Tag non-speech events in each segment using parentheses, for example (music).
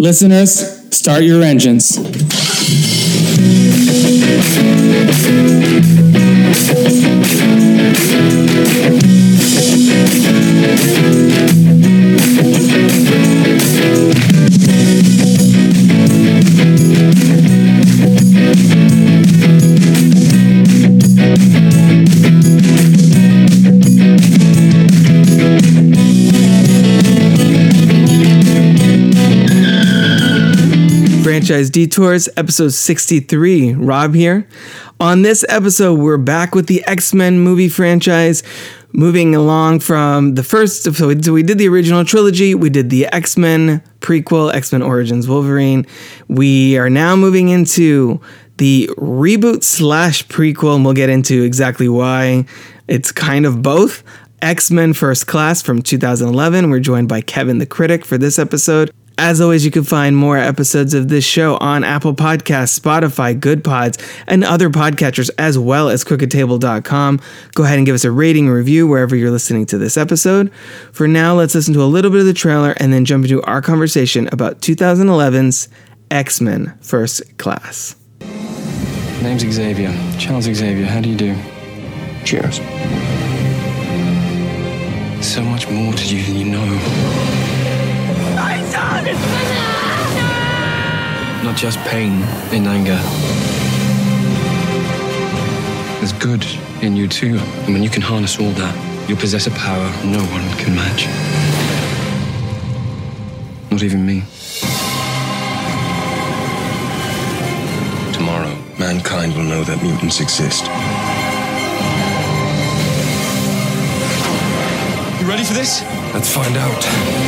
Listeners, start your engines. Franchise Detours, episode 63. Rob here. On this episode, we're back with the X Men movie franchise, moving along from the first. So we, so we did the original trilogy, we did the X Men prequel, X Men Origins Wolverine. We are now moving into the reboot slash prequel, and we'll get into exactly why. It's kind of both. X Men First Class from 2011. We're joined by Kevin the Critic for this episode. As always, you can find more episodes of this show on Apple Podcasts, Spotify, Goodpods, and other podcatchers, as well as crookedtable.com. Go ahead and give us a rating and review wherever you're listening to this episode. For now, let's listen to a little bit of the trailer and then jump into our conversation about 2011's X Men First Class. Name's Xavier. Charles Xavier. How do you do? Cheers. So much more to you than you know. Not just pain and anger. There's good in you too. And when you can harness all that, you'll possess a power no one can match. Not even me. Tomorrow, mankind will know that mutants exist. You ready for this? Let's find out.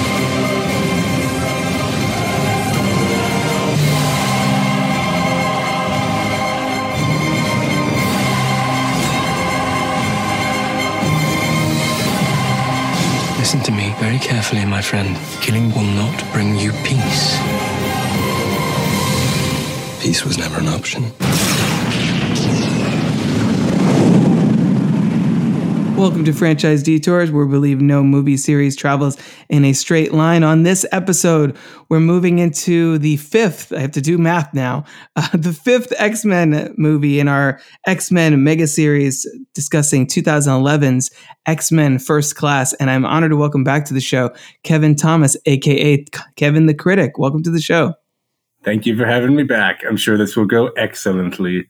Listen to me very carefully, my friend. Killing will not bring you peace. Peace was never an option. Welcome to Franchise Detours, where we believe no movie series travels in a straight line. On this episode, we're moving into the fifth, I have to do math now, uh, the fifth X Men movie in our X Men mega series discussing 2011's X Men First Class. And I'm honored to welcome back to the show Kevin Thomas, AKA Kevin the Critic. Welcome to the show. Thank you for having me back. I'm sure this will go excellently.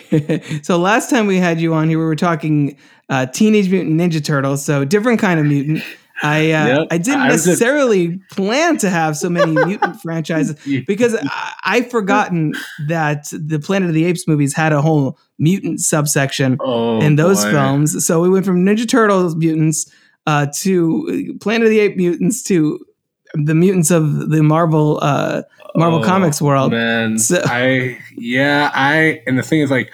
(laughs) so last time we had you on here, we were talking uh, Teenage Mutant Ninja Turtles, so different kind of mutant. I uh, (laughs) Yep, I didn't I a- necessarily plan to have so many (laughs) mutant franchises because I, I've forgotten that the Planet of the Apes movies had a whole mutant subsection Oh, in those boy. films. So we went from Ninja Turtles mutants uh, to Planet of the Apes mutants to the mutants of the Marvel uh, Marvel Oh, Comics world. Man, (laughs) So- I yeah, I and the thing is like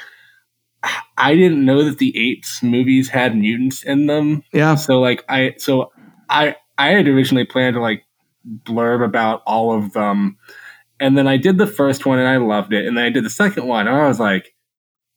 I didn't know that the Apes movies had mutants in them. Yeah. So like I so I I had originally planned to like blurb about all of them. And then I did the first one and I loved it. And then I did the second one and I was like,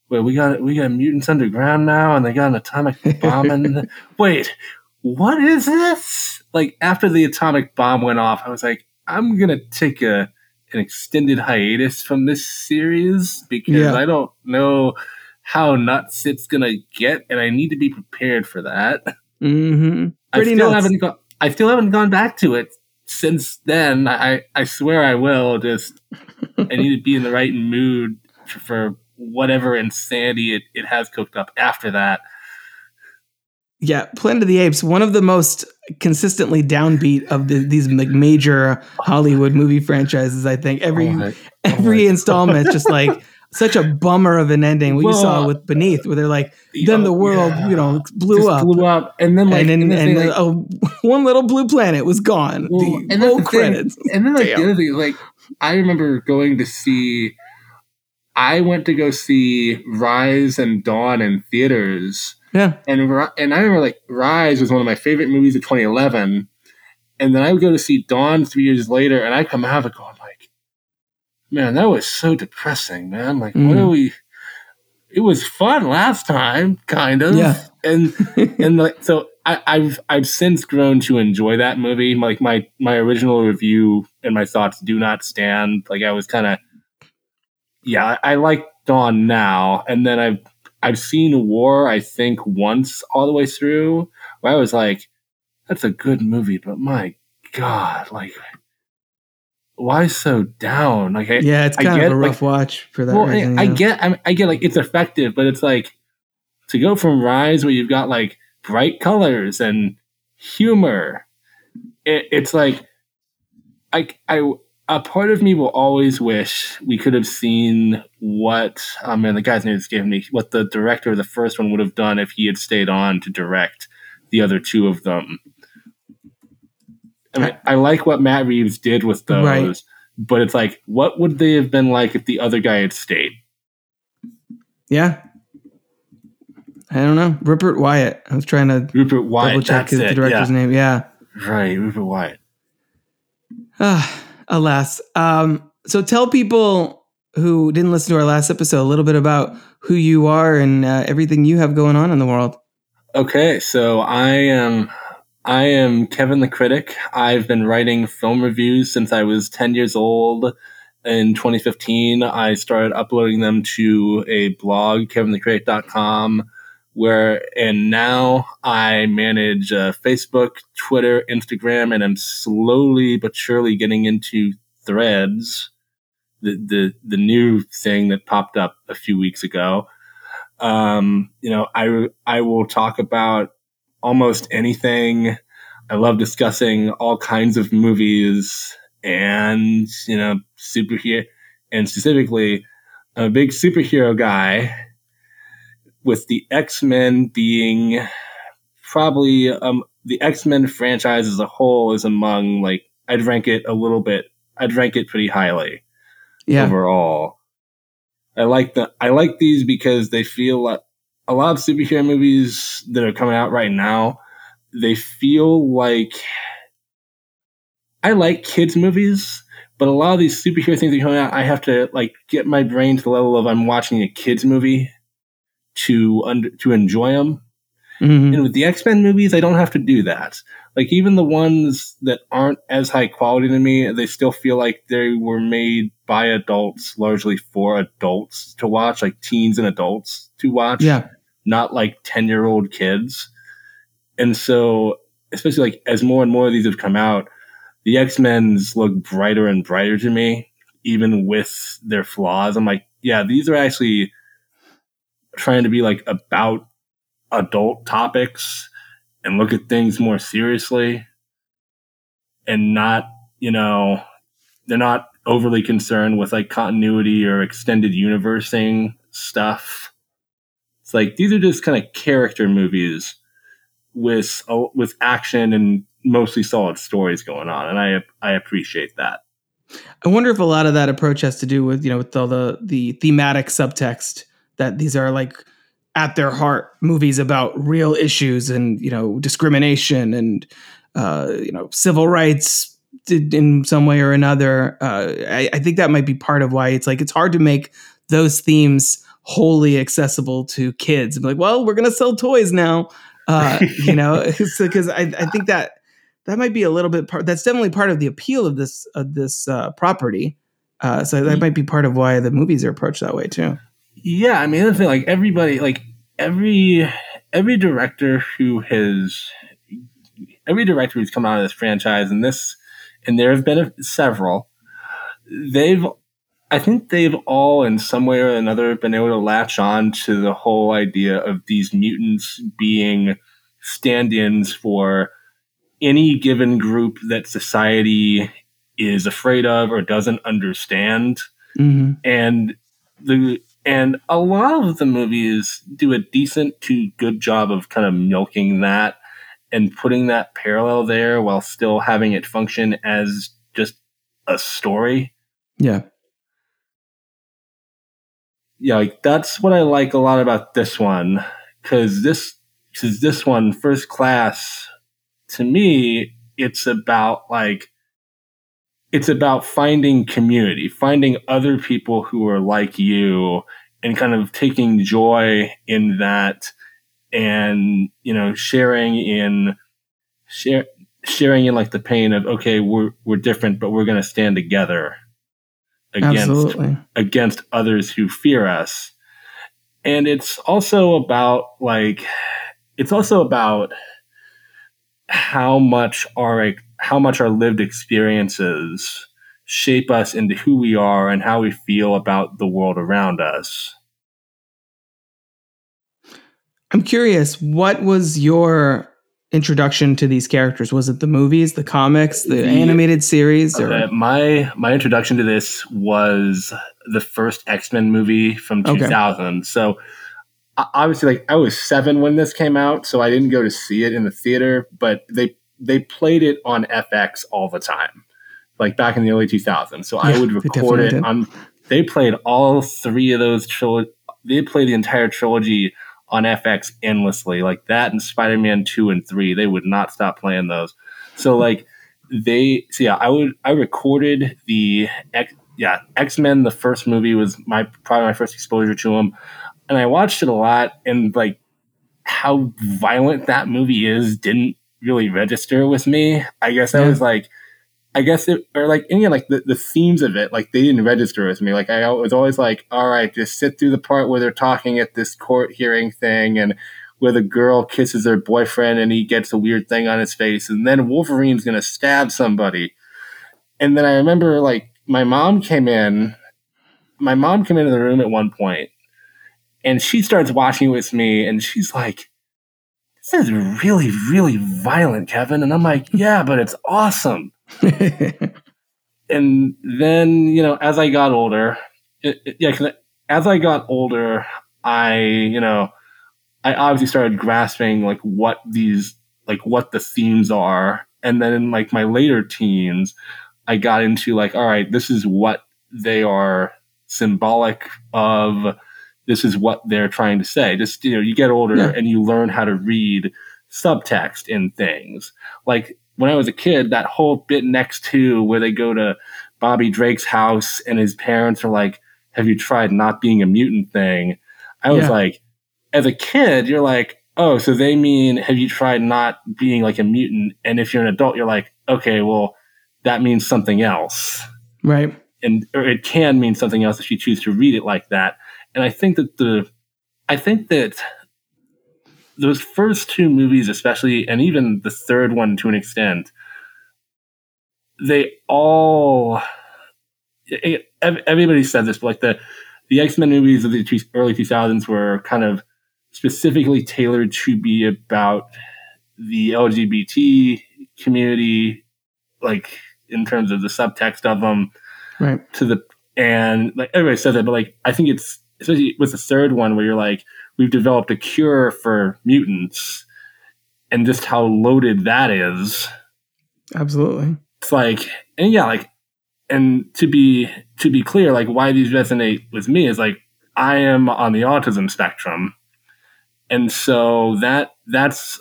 wait, we got we got mutants underground now and they got an atomic bomb and (laughs) wait, what is this? Like after the atomic bomb went off, I was like, I'm gonna take a an extended hiatus from this series because Yeah. I don't know how nuts it's gonna get, and I need to be prepared for that. hmm I still nuts. haven't go- I still haven't gone back to it since then. I I swear I will. Just I need to be in the right mood for, for whatever insanity it, it has cooked up after that. Yeah, Planet of the Apes, one of the most consistently downbeat of the, these like major Hollywood movie franchises. I think every Oh my- oh every installment is just like (laughs) such a bummer of an ending. What you saw with Beneath, where they're like, then the Oh, world, yeah. you know, blew Just up, blew up, and then like and then and, and, thing, like, oh, (laughs) one little blue planet was gone. Well, the and that's the thing. credits. And then like Damn. the other thing, like I remember going to see. I went to go see Rise and Dawn in theaters, Yeah, and and I remember like Rise was one of my favorite movies of 2011, and then I would go to see Dawn three years later, and I come out of it going like, man, that was so depressing, man. Like, what Mhm. are we? It was fun last time, kind of. Yeah. (laughs) And (laughs) and like so I, I've I've since grown to enjoy that movie. Like my my original review and my thoughts do not stand. Like I was kind of yeah, I, I like Dawn now, and then I've I've seen War. I think once all the way through, where I was like, that's a good movie, but my god, like why so down? Like, I, yeah, it's I kind get, of a rough like, watch for that well, reason. I, I get, I, I get, like it's effective, but it's like to go from Rise, where you've got like bright colors and humor. It, it's like, I, I, a part of me will always wish we could have seen what, oh man, the guy's name gave me what the director of the first one would have done if he had stayed on to direct the other two of them. I mean, I like what Matt Reeves did with those, Right. but it's like, what would they have been like if the other guy had stayed? Yeah. I don't know. Rupert Wyatt. I was trying to Rupert Wyatt. double check that's his it. the director's yeah. name. Yeah. Right, Rupert Wyatt. Ah, alas. Um, so tell people who didn't listen to our last episode a little bit about who you are and uh, everything you have going on in the world. Okay, so I am I am Kevin the Critic. I've been writing film reviews since I was 10 years old. In 2015, I started uploading them to a blog, kevinthecritic.com, where and now I manage uh, Facebook, Twitter, Instagram, and I'm slowly but surely getting into Threads, the the the new thing that popped up a few weeks ago. Um, you know, I I will talk about almost anything. I love discussing all kinds of movies and you know superhero and specifically I'm a big superhero guy with the X-Men being probably um the X-Men franchise as a whole is among like I'd rank it a little bit I'd rank it pretty highly Yeah. overall. I like the I like these because they feel like a lot of superhero movies that are coming out right now. They feel like I like kids movies, but a lot of these superhero things that are coming out, I have to like get my brain to the level of I'm watching a kids movie to under to enjoy them. Mhm. And with the X Men movies, I don't have to do that. Like even the ones that aren't as high quality to me, they still feel like they were made by adults, largely for adults to watch, like teens and adults to watch, Yeah. not like ten year old kids. And so, especially like as more and more of these have come out, the X Men's look brighter and brighter to me, even with their flaws. I'm like, yeah, these are actually trying to be like about adult topics and look at things more seriously and not, you know, they're not overly concerned with like continuity or extended universing stuff. It's like these are just kind of character movies with uh, with action and mostly solid stories going on, and I I appreciate that. I wonder if a lot of that approach has to do with, you know, with all the the thematic subtext that these are like at their heart movies about real issues and, you know, discrimination and uh, you know, civil rights in some way or another. Uh, I, I think that might be part of why it's like it's hard to make those themes wholly accessible to kids. I'm like, well, we're gonna sell toys now. Uh, (laughs) you know, because I, I think that that might be a little bit part. That's definitely part of the appeal of this of this uh, property. Uh, so that might be part of why the movies are approached that way too. Yeah, I mean, the thing, like everybody, like every every director who has every director who's come out of this franchise, and this, and there have been a, several. They've, I think they've all, in some way or another, been able to latch on to the whole idea of these mutants being stand-ins for any given group that society is afraid of or doesn't understand Mm-hmm. and the and a lot of the movies do a decent to good job of kind of milking that and putting that parallel there while still having it function as just a story. Yeah. Yeah, like that's what I like a lot about this one cuz this cuz this one first class to me it's about like it's about finding community, finding other people who are like you and kind of taking joy in that and you know sharing in share, sharing in like the pain of okay we're we're different but we're going to stand together against Absolutely. against others who fear us and it's also about like it's also about how much our how much our lived experiences shape us into who we are and how we feel about the world around us I'm curious, what was your introduction to these characters? Was it the movies, the comics, the, The- animated series, or Uh, my my introduction to this was the first X Men movie from Okay. 2000. So obviously, like I was seven when this came out, so I didn't go to see it in the theater, but they they played it on FX all the time, like back in the early 2000s. So I would record it did. on. They played all three of those trilo- They played the entire trilogy on FX endlessly, like that and Spider Man two and three. They would not stop playing those. So like they so yeah i would i recorded the X, yeah x-men the first movie was my probably my first exposure to them and i watched it a lot and like how violent that movie is didn't really register with me. I guess i was like i guess it or like and again like the, the themes of it like they didn't register with me. Like i was always like all right just sit through the part where they're talking at this court hearing thing and where the girl kisses her boyfriend and he gets a weird thing on his face and then wolverine's gonna stab somebody. And then i remember like my mom came in my mom came into the room at one point and she starts watching with me and she's like this is really really violent kevin. And i'm like yeah but it's awesome. (laughs) And then you know as i got older it, it- yeah as i got older i you know i obviously started grasping like what these like what the themes are. And then in like my later teens i got into like all right this is what they are symbolic of this is what they're trying to say just you know you get older Yeah. and you learn how to read subtext in things like when I was a kid, that whole bit next to where they go to Bobby Drake's house and his parents are like, Have you tried not being a mutant thing? I was Yeah. like, as a kid, you're like, Oh, so they mean, have you tried not being like a mutant? And if you're an adult, you're like, Okay, well, that means something else. right. And or it can mean something else if you choose to read it like that. And I think that the, I think that those first two movies, especially, and even the third one to an extent, they all everybody said this, but like the the X Men movies of the early two thousands were kind of specifically tailored to be about the LGBT community, like in terms of the subtext of them Right. to the and like everybody says that, but like I think it's especially with the third one where you're like we've developed a cure for mutants, and just how loaded that is. Absolutely. It's like and yeah, like and to be to be clear, like why these resonate with me is like I am on the autism spectrum, and so that that's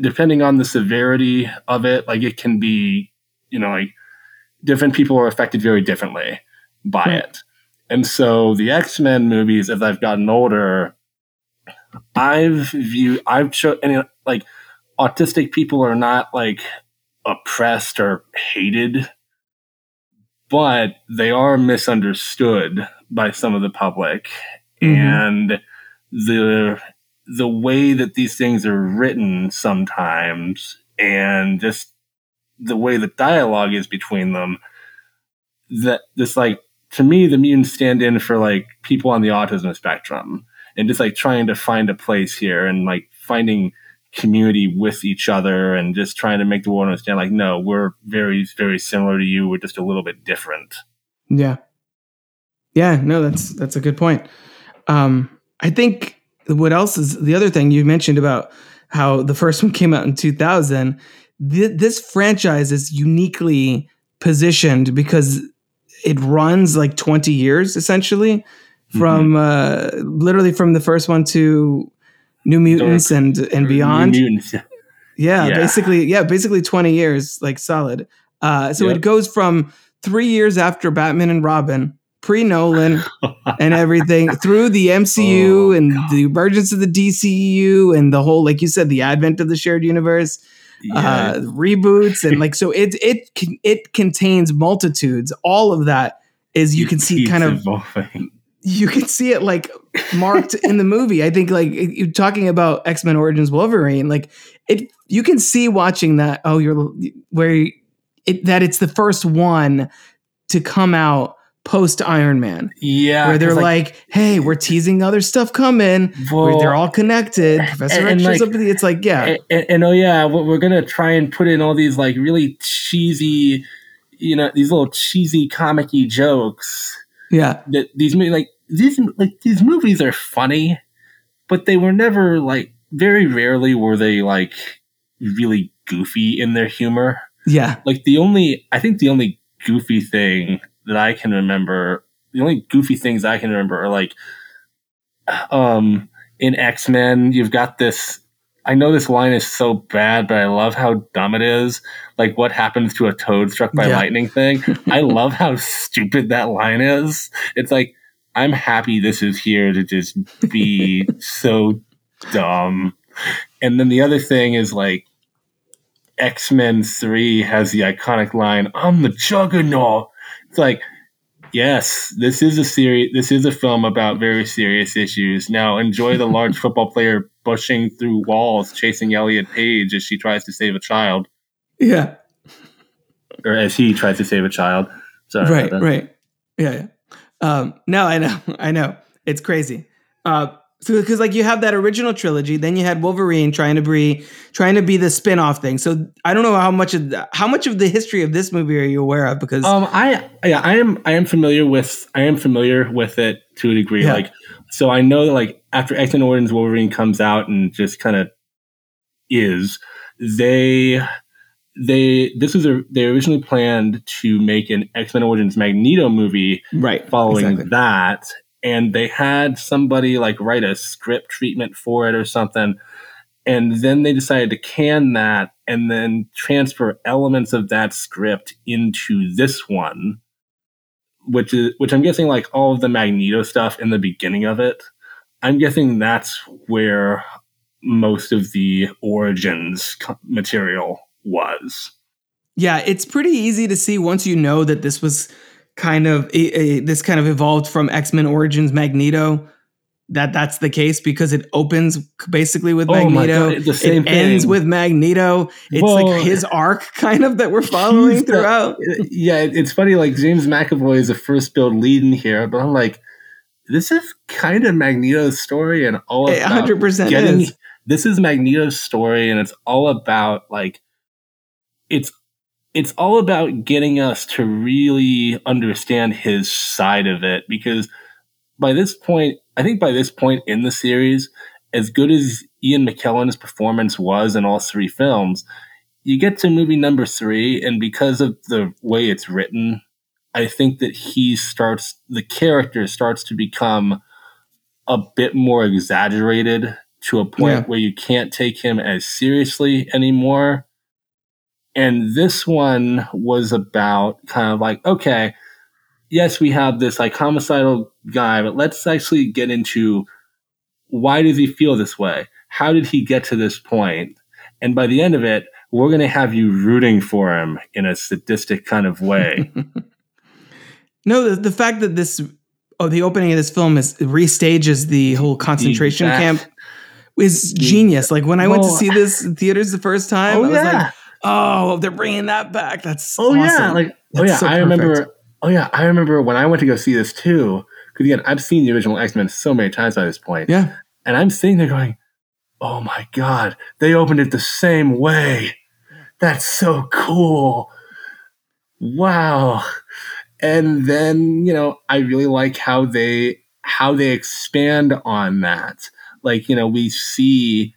depending on the severity of it, like it can be you know like different people are affected very differently by Right. it. And so the X Men movies, as I've gotten older, I've viewed, I've cho- and like autistic people are not like oppressed or hated, but they are misunderstood by some of the public. Mhm. And the the way that these things are written sometimes and just the way the dialogue is between them that this like to me the mutants stand in for like people on the autism spectrum and just like trying to find a place here and like finding community with each other and just trying to make the world understand like no we're very very similar to you we're just a little bit different Yeah. Yeah, no, that's that's a good point. Um, I think what else is the other thing you mentioned about how the first (laughs) one came out in 2000. Th- this franchise is uniquely positioned because it runs like 20 years essentially from uh, literally from the first one to New Mutants and and New beyond. mutants (laughs) Yeah, Yeah. basically, yeah, basically 20 years, like solid. Uh, so Yep. it goes from three years after Batman and Robin, pre Nolan (laughs) and everything through the MCU Oh, and God. the emergence of the DCU and the whole, like you said, the advent of the shared universe, Yeah. uh, reboots, and like so it it it contains multitudes. All of that is you can see kind of evolving. you can see it like marked in the movie. I think like you talking about X Men Origins Wolverine, like it, you can see watching that. Oh, you're where it that it's the first one to come out post Iron Man, Yeah, where they're like, "Hey, we're teasing other stuff coming. well, they're all connected." (laughs) Professor and- X and, shows like, the- It's like, yeah, and, and, oh yeah, we're we're gonna try and put in all these like really cheesy, you know, these little cheesy comic-y jokes. yeah, That these mo- like these like these movies are funny, but they were never like very rarely were they like really goofy in their humor. yeah, Like the only I think the only goofy thing that I can remember, the only goofy things I can remember are like um in X-Men, you've got this I know this line is so bad, but I love how dumb it is. Like what happens to a toad struck by Yeah. lightning thing. I (laughs) love how stupid that line is. It's like I'm happy this is here to just be (laughs) so dumb. And then the other thing is like X Men 3 has the iconic line, I'm the juggernaut. It's like, yes, this is a series, this is a film about very serious issues. Now enjoy the large (laughs) football player bushing through walls, chasing Elliot Page as she tries to save a child, yeah. or as he tries to save a child. Sorry. right, right, yeah, yeah. Um, no, I know, (laughs) I know, it's crazy. Uh, so because like you have that original trilogy, then you had Wolverine trying to be trying to be the spin-off thing. So I don't know how much of the, how much of the history of this movie are you aware of? Because Um, I yeah, I am I am familiar with I am familiar with it to a degree. Yeah. Like, so I know that like after X Men Origins Wolverine comes out and just kind of is they they this was a they originally planned to make an X Men Origins Magneto movie right, following exactly. that, and they had somebody like write a script treatment for it or something. And then they decided to can that and then transfer elements of that script into this one, which is which I'm guessing like all of the Magneto stuff in the beginning of it. I'm guessing that's where most of the origins material was. Yeah, it's pretty easy to see once you know that this was kind of a, a- this kind of evolved from X Men Origins Magneto. That that's the case because it opens basically with Oh my Magneto. God, the same it ends with Magneto. It's Well, like his arc (laughs) kind of that we're following throughout. Uh, yeah, it- it's funny. Like James McAvoy is the first build lead in here, but I'm like, this is kind of Magneto's story, and all about 100% getting. is. This is Magneto's story, and it's all about like, it's it's all about getting us to really understand his side of it because by this point, I think by this point in the series, as good as Ian McKellen's performance was in all three films, you get to movie number three, and because of the way it's written, I think that he starts, the character starts to become a bit more exaggerated to a point Yeah. where you can't take him as seriously anymore. And this one was about kind of like, okay, yes, we have this like homicidal guy, but let's actually get into why does he feel this way? How did he get to this point? And by the end of it, we're going to have you rooting for him in a sadistic kind of way. (laughs) No, the, the fact that this oh the opening of this film is restages the whole concentration camp is genius. Like when I went to see this in theaters the first time, oh, I was yeah. like, oh, they're bringing that back. That's Oh yeah, awesome. like oh yeah, so I remember. Oh yeah, I remember when I went to go see this too. Because again, I've seen the original X Men so many times by this point, yeah. and I'm sitting there going, "Oh my god, they opened it the same way. That's so cool! Wow!" And then you know, I really like how they how they expand on that. Like you know, we see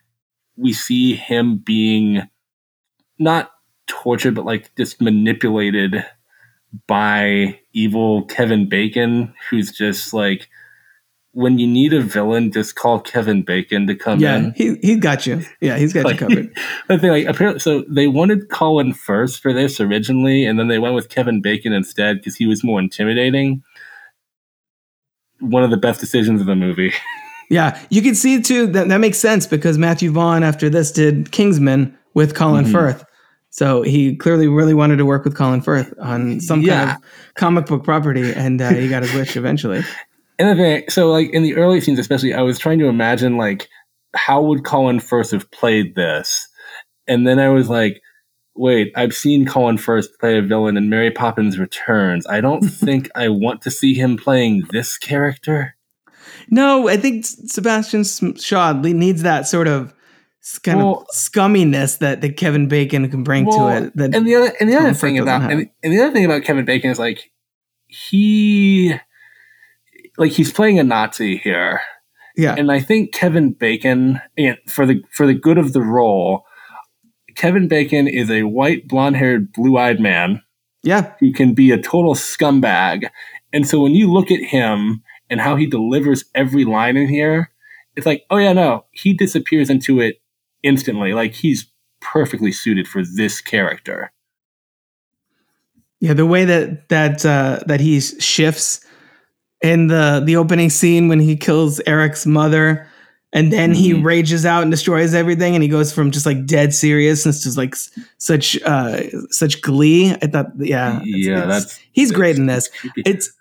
we see him being not tortured, but like just manipulated by evil Kevin Bacon, who's just like, when you need a villain, just call Kevin Bacon to come Yeah, in. Yeah, he he got you. Yeah, he's got Like, you covered. (laughs) like, apparently, so they wanted Colin Firth for this originally, and then they went with Kevin Bacon instead because he was more intimidating. one of the best decisions of the movie. (laughs) Yeah, you can see too that that makes sense because Matthew Vaughn after this did Kingsman with Colin Mhm. Firth. So he clearly really wanted to work with Colin Firth on some Yeah. kind of comic book property, and uh, he got his wish eventually. (laughs) And okay, so like in the early scenes, especially, I was trying to imagine like how would Colin Firth have played this, and then I was like, wait, I've seen Colin Firth play a villain in Mary Poppins Returns. I don't (laughs) think I want to see him playing this character. No, I think Sebastian Shaw needs that sort of kind Well- of scumminess that, that Kevin Bacon can bring Well, to it. That and the other and the other Firth thing about and, and the other thing about Kevin Bacon is like he like he's playing a Nazi here. yeah, and I think Kevin Bacon, for the for the good of the role, Kevin Bacon is a white, blonde-haired, blue-eyed man yeah, who can be a total scumbag. And so when you look at him and how he delivers every line in here, it's like, oh yeah, no, he disappears into it instantly. Like he's perfectly suited for this character. yeah. The way that that uh, that he shifts in the the opening scene when he kills Erik's mother. And then he Mhm. rages out and destroys everything, and he goes from just like dead seriousness to like s- such uh such glee. I thought, yeah, it's- yeah, it's- that's he's great in this. (laughs) it's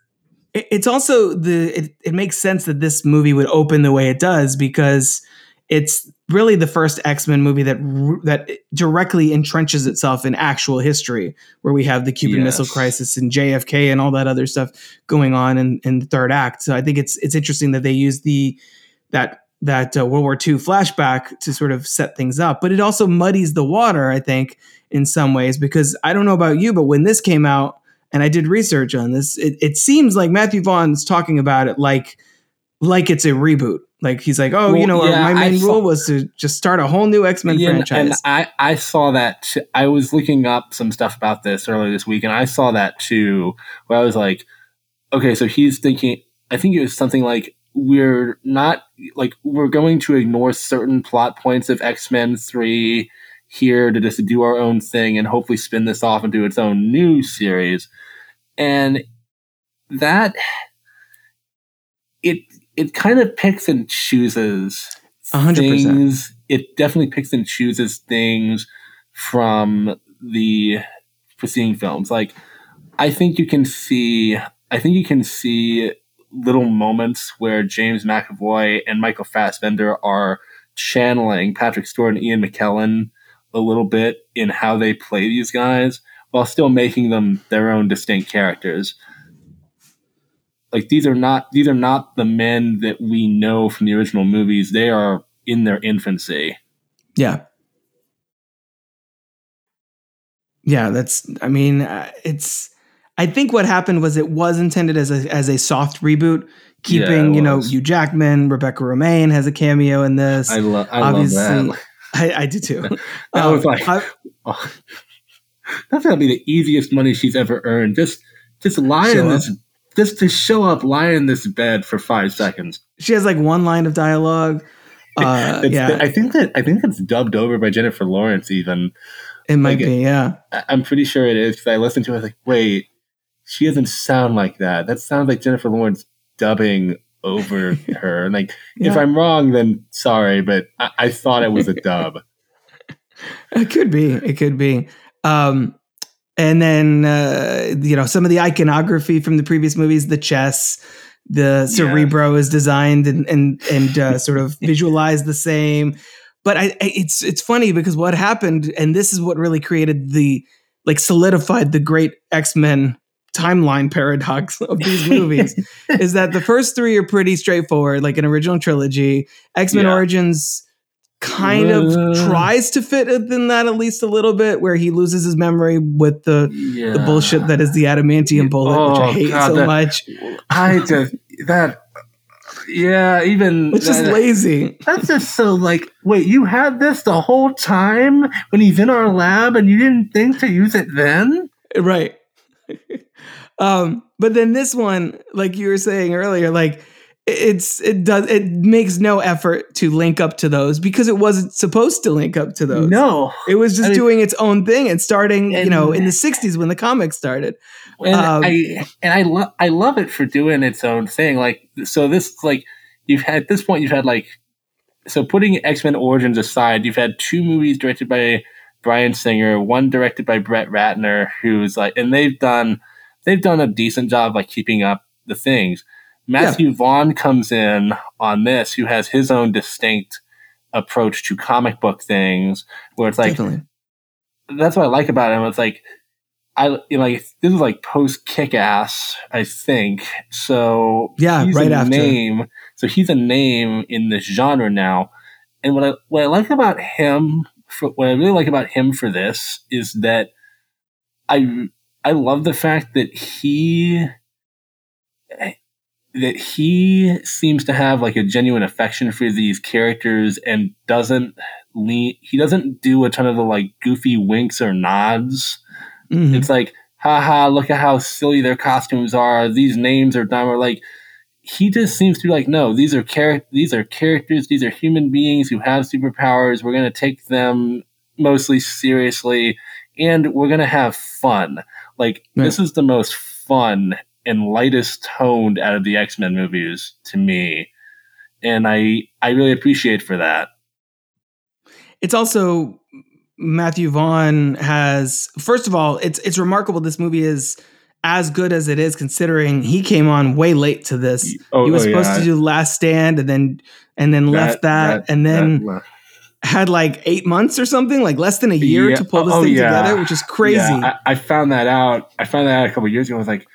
it's also the it, it makes sense that this movie would open the way it does because it's really the first X-Men movie that that directly entrenches itself in actual history where we have the Cuban Missile Crisis and JFK and all that other stuff going on in, in the third act. So I think it's it's interesting that they use the that that uh, World War II flashback to sort of set things up, but it also muddies the water. I think in some ways because I don't know about you, but when this came out and I did research on this, it, it seems like Matthew Vaughn's talking about it like like it's a reboot. Like he's like, oh, you know, yeah, my I main saw- rule was to just start a whole new X Men Yeah, franchise. And I, I saw that. I was looking up some stuff about this earlier this week, and I saw that too. Where I was like, okay, so he's thinking. I think it was something like we're not like we're going to ignore certain plot points of X Men Three here to just do our own thing and hopefully spin this off into its own new series, and that it it kind of picks and chooses hundred percent. things. It definitely picks and chooses things from the preceding films. Like, I think you can see, I think you can see little moments where James McAvoy and Michael Fassbender are channeling Patrick Stewart and Ian McKellen a little bit in how they play these guys while still making them their own distinct characters. Like these are not these are not the men that we know from the original movies. They are in their infancy. yeah. Yeah, that's. I mean, uh, it's. I think what happened was it was intended as a as a soft reboot, keeping Yeah, you know. Hugh Jackman, Rebecca Romijn has a cameo in this. I, lo- I Obviously, love that. (laughs) I, I do too. (laughs) That Um, was like- I- Oh, (laughs) that's gonna be the easiest money she's ever earned. Just just lie in up. Just to show up, lie in this bed for five seconds. she has like one line of dialogue. (laughs) Uh, yeah, I think that I think it's dubbed over by Jennifer Lawrence. Even it might like be. Yeah, I'm pretty sure it is because I listened to it. I was like, wait, she doesn't sound like that. That sounds like Jennifer Lawrence dubbing over (laughs) her. And like, if I'm wrong, then sorry, but I, I thought it was a dub. (laughs) It could be. It could be. Um, and then uh, you know some of the iconography from the previous movies, the chess, the cerebro is designed and and and uh, sort of (laughs) visualized the same. But I, I, it's it's funny because what happened, and this is what really created the like solidified the great X Men timeline paradox (laughs) of these (laughs) movies is that the first three are pretty straightforward, like an original trilogy. X Men Yeah. Origins kind of Uh. tries to fit within that at least a little bit, where he loses his memory with the Yeah. the bullshit that is the adamantium bullet, which I Oh, hate God, so that- much. I (laughs) just that. Yeah, even It's just that- lazy. That's just so like, wait, you had this the whole time when he's in our lab and you didn't think to use it then? right (laughs) um but then this one like you were saying earlier like it's it does it makes no effort to link up to those because it wasn't supposed to link up to those No. it was just I mean- doing its own thing and starting you know in the 60s when the comics started And Um, I and I love I love it for doing its own thing. Like so, this like you've had at this point you've had like so putting X Men Origins aside, you've had two movies directed by Bryan Singer, one directed by Brett Ratner, who's like, and they've done they've done a decent job like keeping up the things. Matthew Vaughn comes in on this, who has his own distinct approach to comic book things, where it's like Definitely. that's what I like about him. It's like I you know, like this is like post Kick Ass, I think. So Yeah, he's right a after. name. So he's a name in this genre now. And what I what I like about him, for, what I really like about him for this is that I I love the fact that he that he seems to have like a genuine affection for these characters and doesn't lean he doesn't do a ton of the like goofy winks or nods. Mhm. it's like haha look at how silly their costumes are. These names are dumb. Or like he just seems to be like no these are char- these are characters these are human beings who have superpowers. We're going to take them mostly seriously and we're going to have fun. Like Right. this is the most fun and lightest toned out of the x-men movies to me and i i really appreciate for that it's also Matthew Vaughn has first of all, it's it's remarkable this movie is as good as it is considering he came on way late to this. Oh, he was oh, supposed yeah. to do Last Stand and then and then left that, and then that- had like eight months or something, like less than a year Yeah. to pull this Oh, thing yeah. together, which is crazy. Yeah, I, I found that out. I found that out a couple years ago. I was like,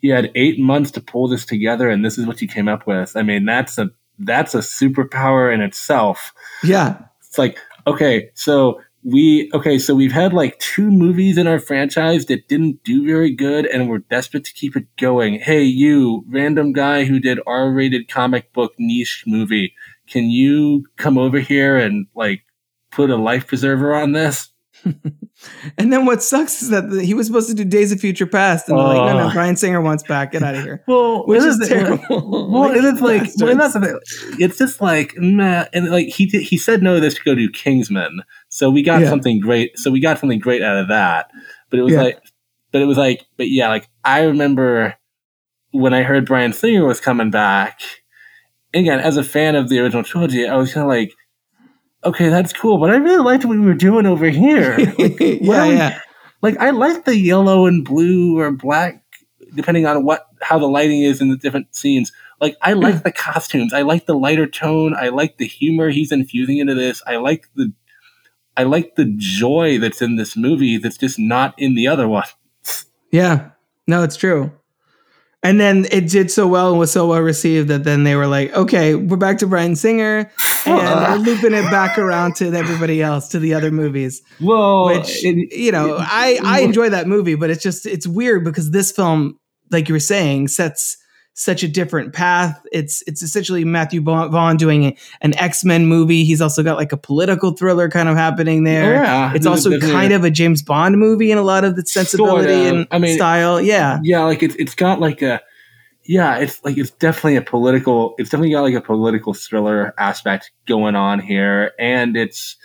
he had eight months to pull this together, and this is what you came up with. I mean, that's a that's a superpower in itself. yeah. It's like, okay, so we okay, so we've had like two movies in our franchise that didn't do very good, and we're desperate to keep it going. Hey, you random guy who did R-rated comic book niche movie, can you come over here and like put a life preserver on this? (laughs) And then what sucks is that the, he was supposed to do Days of Future Past, and they're like, no, no, Oh. Bryan Singer wants back. Get out of here. (laughs) Well, Which it is terrible. (laughs) Well, it is like, bastards. well, and that's the thing. It's just like, nah, and like he did, he said no to this to go do Kingsman, so we got Yeah. something great. So we got something great out of that. But it was Yeah. like, but it was like, but yeah, like I remember when I heard Bryan Singer was coming back. Again, as a fan of the original trilogy, I was kind of like, okay, that's cool, but I really liked what we were doing over here. (laughs) Like, yeah, we- yeah. like I like the yellow and blue or black, depending on what how the lighting is in the different scenes. Like I like mm. the costumes. I like the lighter tone. I like the humor he's infusing into this. I like the I like the joy that's in this movie that's just not in the other one. Yeah. No, it's true. And then it did so well and was so well received that then they were like, okay, we're back to Bryan Singer and we're looping it back around to everybody else, to the other movies. Well, Which, you know, I, I enjoy that movie, but it's just, it's weird because this film, like you were saying, sets such a different path. It's it's essentially Matthew Vaughn doing an X Men movie. He's also got like a political thriller kind of happening there. Oh, yeah. It's also There's a- kind of a James Bond movie in a lot of the sensibility Sort of. and I mean- style. Yeah. yeah, like it's it's got like a yeah, it's like it's definitely a political it's definitely got like a political thriller aspect going on here and it's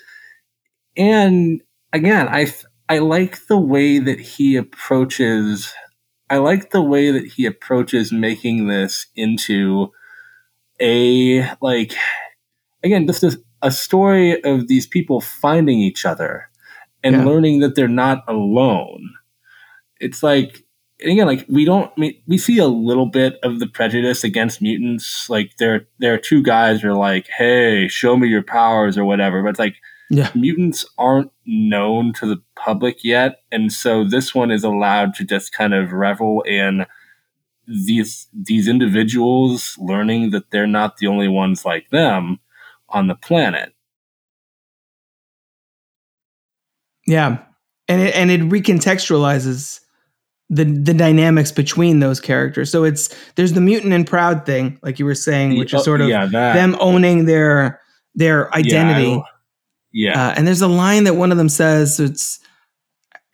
and again, I I like the way that he approaches I like the way that he approaches making this into a like again just a, a story of these people finding each other and Yeah. learning that they're not alone. It's like and again, like we don't I mean, we see a little bit of the prejudice against mutants. Like there there are two guys who are like, "Hey, show me your powers" or whatever. But it's like Yeah. mutants aren't known to the public yet, and so this one is allowed to just kind of revel in these these individuals learning that they're not the only ones like them on the planet. Yeah. And it and it recontextualizes the the dynamics between those characters. So it's there's the mutant and proud thing, like you were saying, which is Oh, sort of yeah, them owning their their identity. Yeah, yeah. Uh, and there's a line that one of them says it's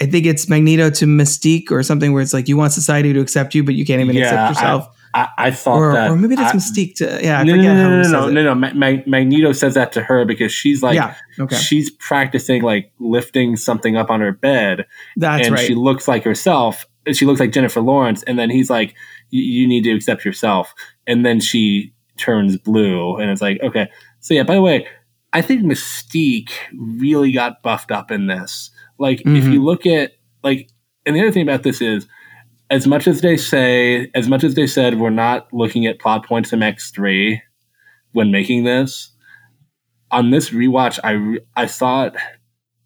I think it's Magneto to Mystique or something where it's like you want society to accept you, but you can't even Yeah, accept yourself. I, I thought or, that, or maybe that's I- Mystique to yeah, I no, forget no, how no, no, no, no, no. Ma- Ma- Magneto says that to her because she's like, yeah, okay, she's practicing like lifting something up on her bed, that's and right. she looks like herself. she looks like Jennifer Lawrence, and then he's like, you need to accept yourself, and then she turns blue, and it's like, okay, so yeah. By the way, I think Mystique really got buffed up in this. Like, mm-hmm. if you look at like, and the other thing about this is, as much as they say, as much as they said, we're not looking at plot points in X three when making this. On this rewatch, I I thought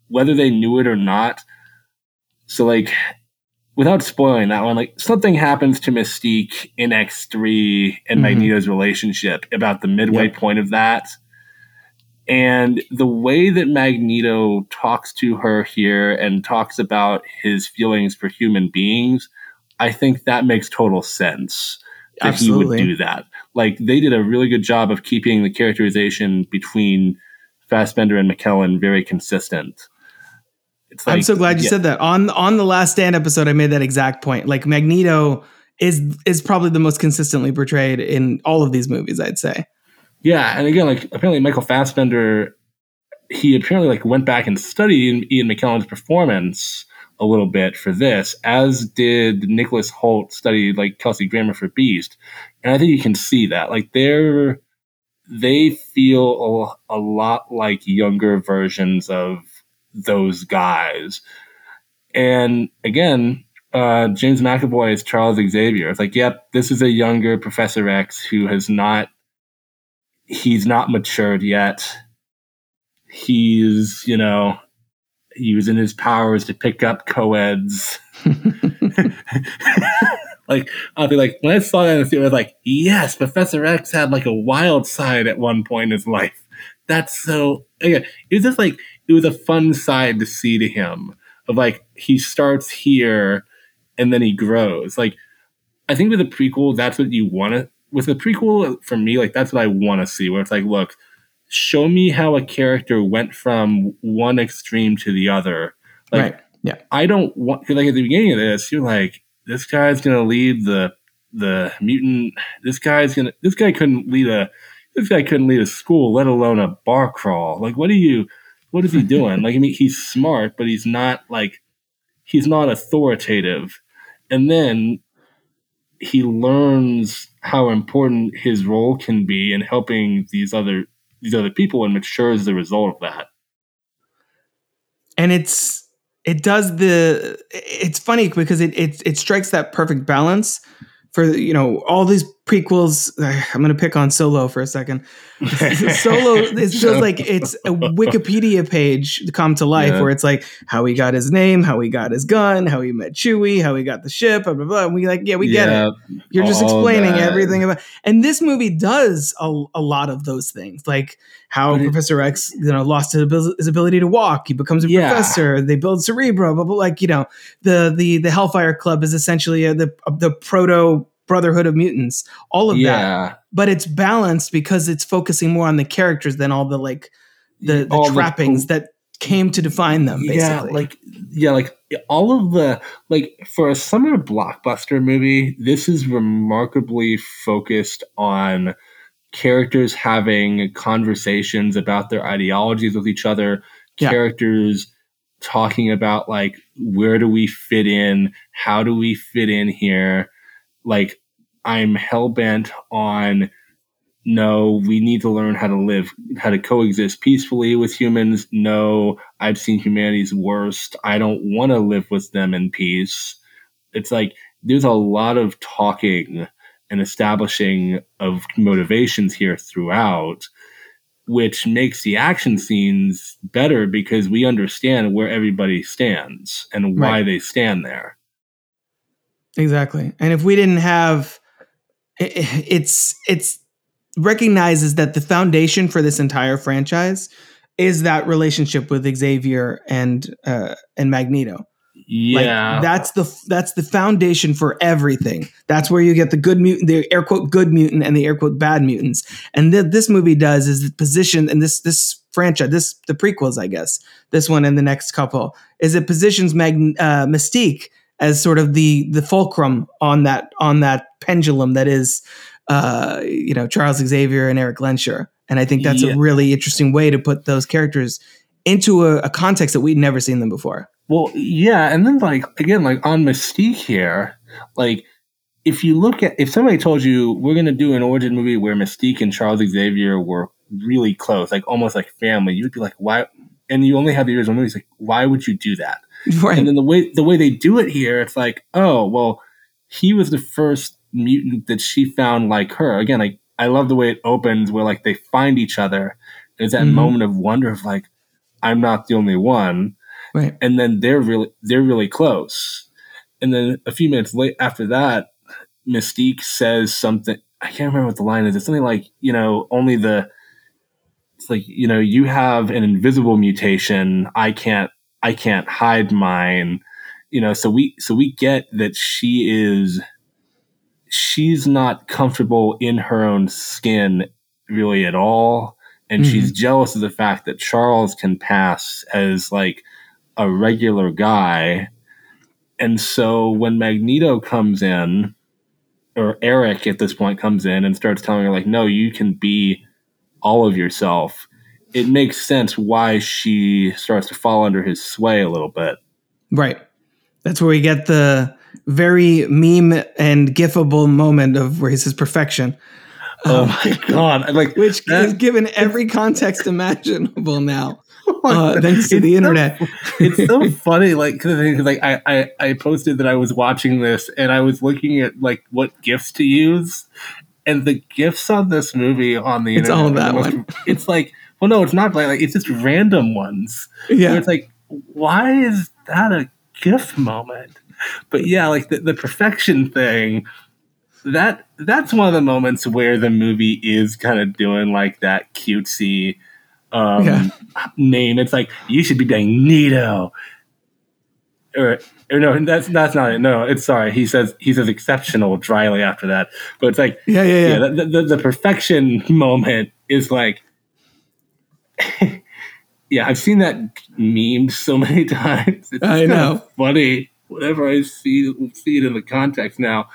whether they knew it or not. So like, without spoiling that one, like something happens to Mystique in X three and mm-hmm. Magneto's relationship about the midway yep. point of that and the way that Magneto talks to her here and talks about his feelings for human beings, I think that makes total sense that Absolutely. he would do that. Like they did a really good job of keeping the characterization between Fassbender and McKellen very consistent. Like, I'm so glad you yeah. said that. On on the last stand episode, I made that exact point. Like Magneto is is probably the most consistently portrayed in all of these movies, I'd say. Yeah, and again, like apparently Michael Fassbender, he apparently like went back and studied Ian McKellen's performance a little bit for this, as did Nicholas Hoult study like Kelsey Grammer for Beast, and I think you can see that like they're they feel a, lot like younger versions of those guys, and again. Uh, James McAvoy is Charles Xavier. It's like, yep, this is a younger Professor X who has not he's not matured yet. He's, you know, using his powers to pick up co-eds. (laughs) like I'll be like, when I saw that in the theater, I was like, yes, Professor X had like a wild side at one point in his life. That's so again, it was just like it was a fun side to see to him of like he starts here and then he grows. Like I think with a prequel, that's what you want to with the prequel for me, like that's what I want to see. Where it's like, look, show me how a character went from one extreme to the other. Like, right. Yeah. I don't want like at the beginning of this, you're like, this guy's gonna lead the the mutant. This guy's gonna. This guy couldn't lead a. This guy couldn't lead a school, let alone a bar crawl. Like, what are you? What is he doing? like, I mean, he's smart, but he's not like he's not authoritative. And then he learns how important his role can be in helping these other these other people and matures as a result of that. And it's it does the it's funny because it it it strikes that perfect balance for you know all these prequels. (sighs) I'm going to pick on Solo for a second. (laughs) Solo it (laughs) feels like it's a Wikipedia page come to life yeah. where it's like how he got his name, how he got his gun, how he met Chewie, how he got the ship, blah blah blah. And we like, yeah, we yeah, get it. You're just explaining that. everything about. And this movie does a, a lot of those things, like how but Professor it, X, you know, lost his ability to walk. He becomes a yeah. professor. They build Cerebro, blah, blah, like you know, the the the Hellfire Club is essentially a, the the proto Brotherhood of Mutants, all of yeah. that. But it's balanced because it's focusing more on the characters than all the like the, the trappings the, that came to define them. Basically. Yeah, like yeah, like all of the like for a summer blockbuster movie, this is remarkably focused on characters having conversations about their ideologies with each other, yeah. characters talking about like where do we fit in, how do we fit in here, like I'm hell bent on no, we need to learn how to live, how to coexist peacefully with humans. No, I've seen humanity's worst. I don't want to live with them in peace. It's like there's a lot of talking and establishing of motivations here throughout, which makes the action scenes better because we understand where everybody stands and why right. they stand there. Exactly. And if we didn't have it's it's recognizes that the foundation for this entire franchise is that relationship with Xavier and uh, and Magneto. Yeah, like, that's the that's the foundation for everything. That's where you get the good mutant, the air quote good mutant, and the air quote bad mutants. And th- this movie does is position and this this franchise, this the prequels, I guess, this one and the next couple, is it positions Mag- uh, Mystique as sort of the the fulcrum on that on that pendulum that is uh, you know Charles Xavier and Erik Lehnsherr. And I think that's yeah. a really interesting way to put those characters into a, a, context that we'd never seen them before. Well, yeah, and then like again, like on Mystique here, like if you look at if somebody told you we're gonna do an origin movie where Mystique and Charles Xavier were really close, like almost like family, you'd be like, why? And you only have the original movies, like why would you do that? (laughs) Right. And then the way the way they do it here, it's like, oh well, he was the first mutant that she found like her. Again, like I love the way it opens where like they find each other. There's that Mhm. moment of wonder of like, I'm not the only one right. and then they're really they're really close. And then a few minutes late after that, Mystique says something. I can't remember what the line is. It's something like you know only the. It's like you know you have an invisible mutation. I can't I can't hide mine. You know, so we so we get that she is. She's not comfortable in her own skin really at all, and Mhm. she's jealous of the fact that Charles can pass as like a regular guy. And so when Magneto comes in, or Erik at this point comes in and starts telling her, like, no, you can be all of yourself, it makes sense why she starts to fall under his sway a little bit. Right. That's where we get the very meme and gifable moment of where he says perfection, Oh my god! (laughs) Like which that- is given every context imaginable now, (laughs) uh, thanks to the so- internet. it's so (laughs) funny like 'cause the thing is, like I, I i posted that i was watching this and i was looking at like what gifts to use and the gifts on this movie on the It's internet all that most- one. it's like well no it's not like, like it's just random ones Yeah. it's like why is that a gif moment but yeah like the, the perfection thing that that's one of the moments where the movie is kind of doing like that cutesy um Yeah. name. It's like you should be Magneto. Or, or no, that's that's not it. No, it's sorry. He says he says exceptional dryly after that. But it's like Yeah, yeah, yeah. yeah, the, the, the perfection (laughs) moment is like (laughs) yeah, I've seen that meme so many (laughs) times. It's I know. funny whenever I see see it in the context now.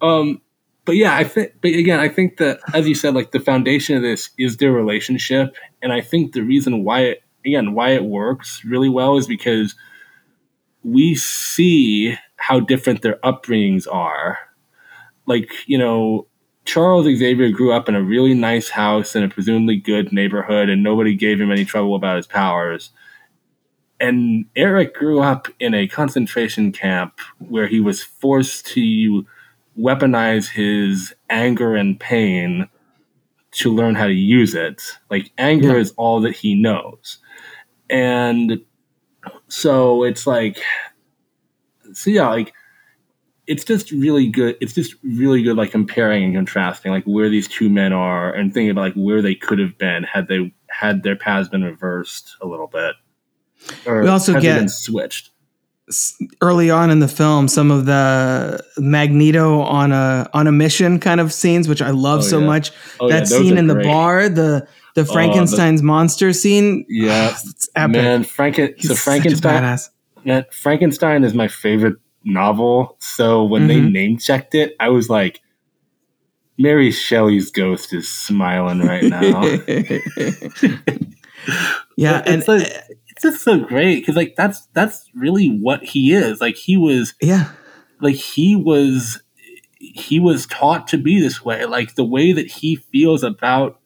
Um, but yeah, I think. But again, I think that as you said, like the foundation of this is their relationship, and I think the reason why it again why it works really well is because we see how different their upbringings are. Like you know, Charles Xavier grew up in a really nice house in a presumably good neighborhood, and nobody gave him any trouble about his powers. And Erik grew up in a concentration camp where he was forced to weaponize his anger and pain to learn how to use it. Like anger Yeah. is all that he knows. And so it's like so yeah, like it's just really good. It's just really good, like comparing and contrasting, like where these two men are, and thinking about like where they could have been had they had their paths been reversed a little bit. We also get- been switched. early on in the film some of the Magneto on a on a mission kind of scenes, which I love Oh, so yeah. much. Oh, that those scene in the great. bar, the the oh, Frankenstein's monster scene. Yeah, (sighs) it's epic. man, Franken. So Frankenstein. badass. Man, Frankenstein is my favorite novel. So when they Mhm. name checked it, I was like, Mary Shelley's ghost is smiling right now. (laughs) (laughs) yeah, and like, it's just so great because like that's that's really what he is. Like he was yeah, like he was he was taught to be this way. Like the way that he feels about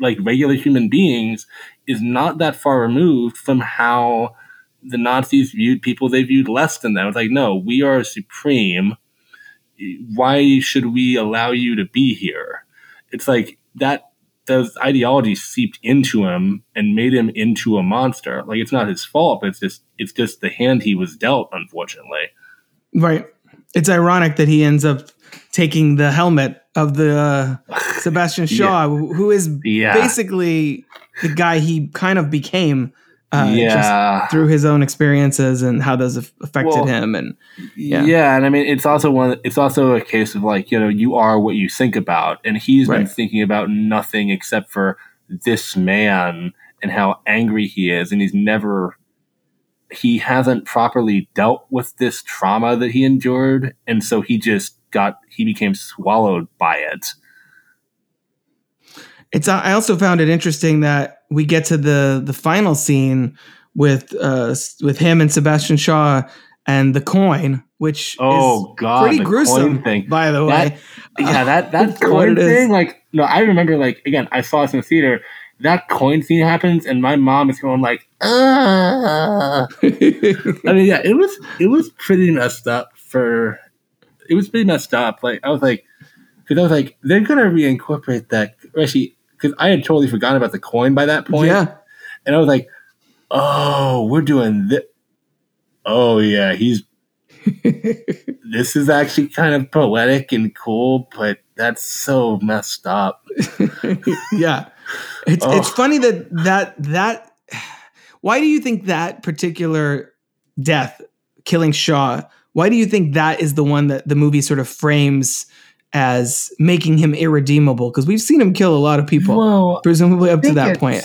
like regular human beings is not that far removed from how the Nazis viewed people they viewed less than them. It's like, no, we are supreme. Why should we allow you to be here? It's like that those ideology seeped into him and made him into a monster. Like it's not his fault, but it's just it's just the hand he was dealt, unfortunately. right. It's ironic that he ends up taking the helmet of the uh, Sebastian (laughs) Shaw, who who is Yeah. basically the guy he kind of became. Uh, yeah. just through his own experiences and how those have affected Well, him and Yeah. Yeah. and I mean it's also one it's also a case of like, you know, you are what you think about. And he's been thinking about nothing except for this man and how angry he is, and he's never he hasn't properly dealt with this trauma that he endured, and so he just got he became swallowed by it. It's. I also found it interesting that we get to the the final scene with uh with him and Sebastian Shaw and the coin, which Oh is god, pretty gruesome. thing. By the That- way, yeah, (laughs) that that coin thing, like no, I remember like again, I saw this in the theater. That coin scene happens, and my mom is going like, "Ah." I mean, yeah, it was it was pretty messed up for. It was pretty messed up. Like I was like, because I was like, they're gonna reincorporate that. Actually, because I had totally forgotten about the coin by that point. yeah, and I was like, oh, we're doing this. Oh yeah, he's. (laughs) this is actually kind of poetic and cool, but that's so messed up. (laughs) yeah. It's Oh. it's funny that that that. Why do you think that particular death, killing Shaw? Why do you think that is the one that the movie sort of frames as making him irredeemable? Because we've seen him kill a lot of people, Well, presumably up to that point.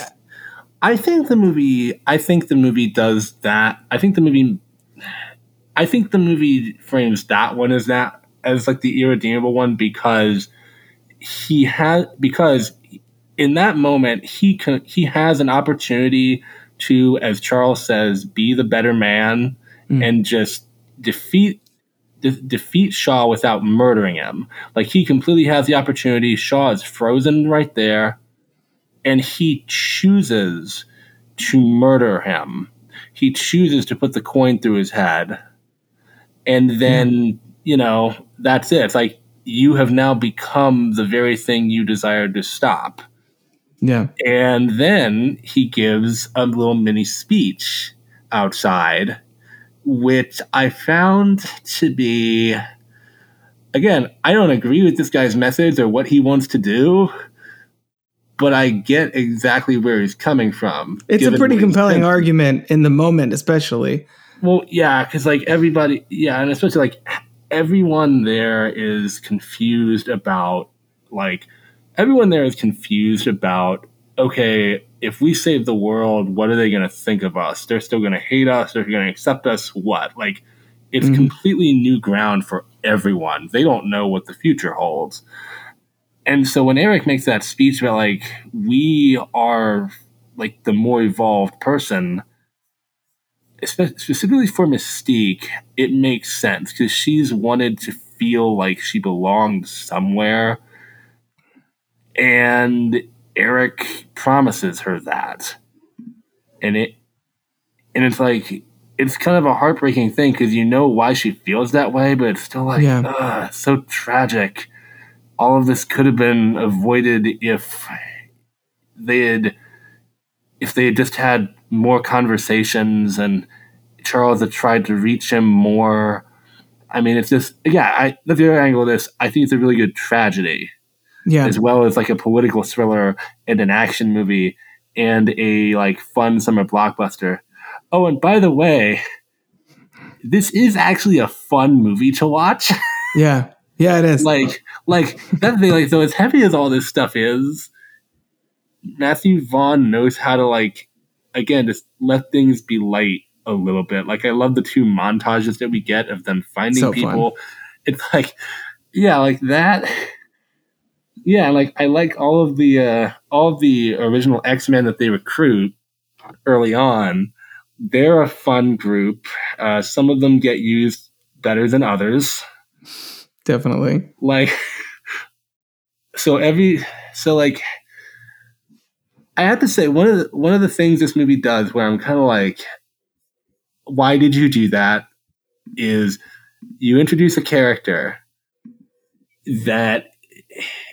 I think the movie. I think the movie does that. I think the movie. I think the movie frames that one as that as like the irredeemable one because he has because in that moment he can he has an opportunity to, as Charles says, be the better man Mm. and just defeat de- defeat Shaw without murdering him. Like he completely has the opportunity. Shaw is frozen right there, and he chooses to murder him. He chooses to put the coin through his head, and then you know that's it. It's like you have now become the very thing you desired to stop. Yeah, And then he gives a little mini speech outside, which I found to be, again, I don't agree with this guy's message or what he wants to do, but I get exactly where he's coming from. it's a pretty compelling argument in the moment, especially. Well, yeah, because like everybody, yeah, and especially like everyone there is confused about like everyone there is confused about okay, if we save the world, what are they going to think of us? They're still going to hate us. They're going to accept us. What? Like it's Mhm. completely new ground for everyone. They don't know what the future holds. And so when Erik makes that speech about like we are like the more evolved person, specifically for Mystique, it makes sense because she's wanted to feel like she belonged somewhere, and Erik promises her that, and it, and it's like it's kind of a heartbreaking thing because you know why she feels that way, but it's still like, Yeah. ugh, so tragic. All of this could have been avoided if they had if they had just had more conversations and Charles had tried to reach him more. I mean, it's just yeah. I the other angle of this. I think it's a really good tragedy Yeah, as well as like a political thriller and an action movie and a like fun summer blockbuster. Oh, and by the way, this is actually a fun movie to watch. (laughs) yeah, yeah. It is. like, like that's the thing. Like, so as heavy as all this stuff is, Matthew Vaughn knows how to like, again, just let things be light a little bit. Like, I love the two montages that we get of them finding So fun. people. It's like, yeah, like that. Yeah, like I like all of the uh, all of the original X Men that they recruit early on. They're a fun group. Uh, some of them get used better than others Definitely. like (laughs) so every so like i have to say one of the one of the things this movie does where i'm kind of like why did you do that is you introduce a character that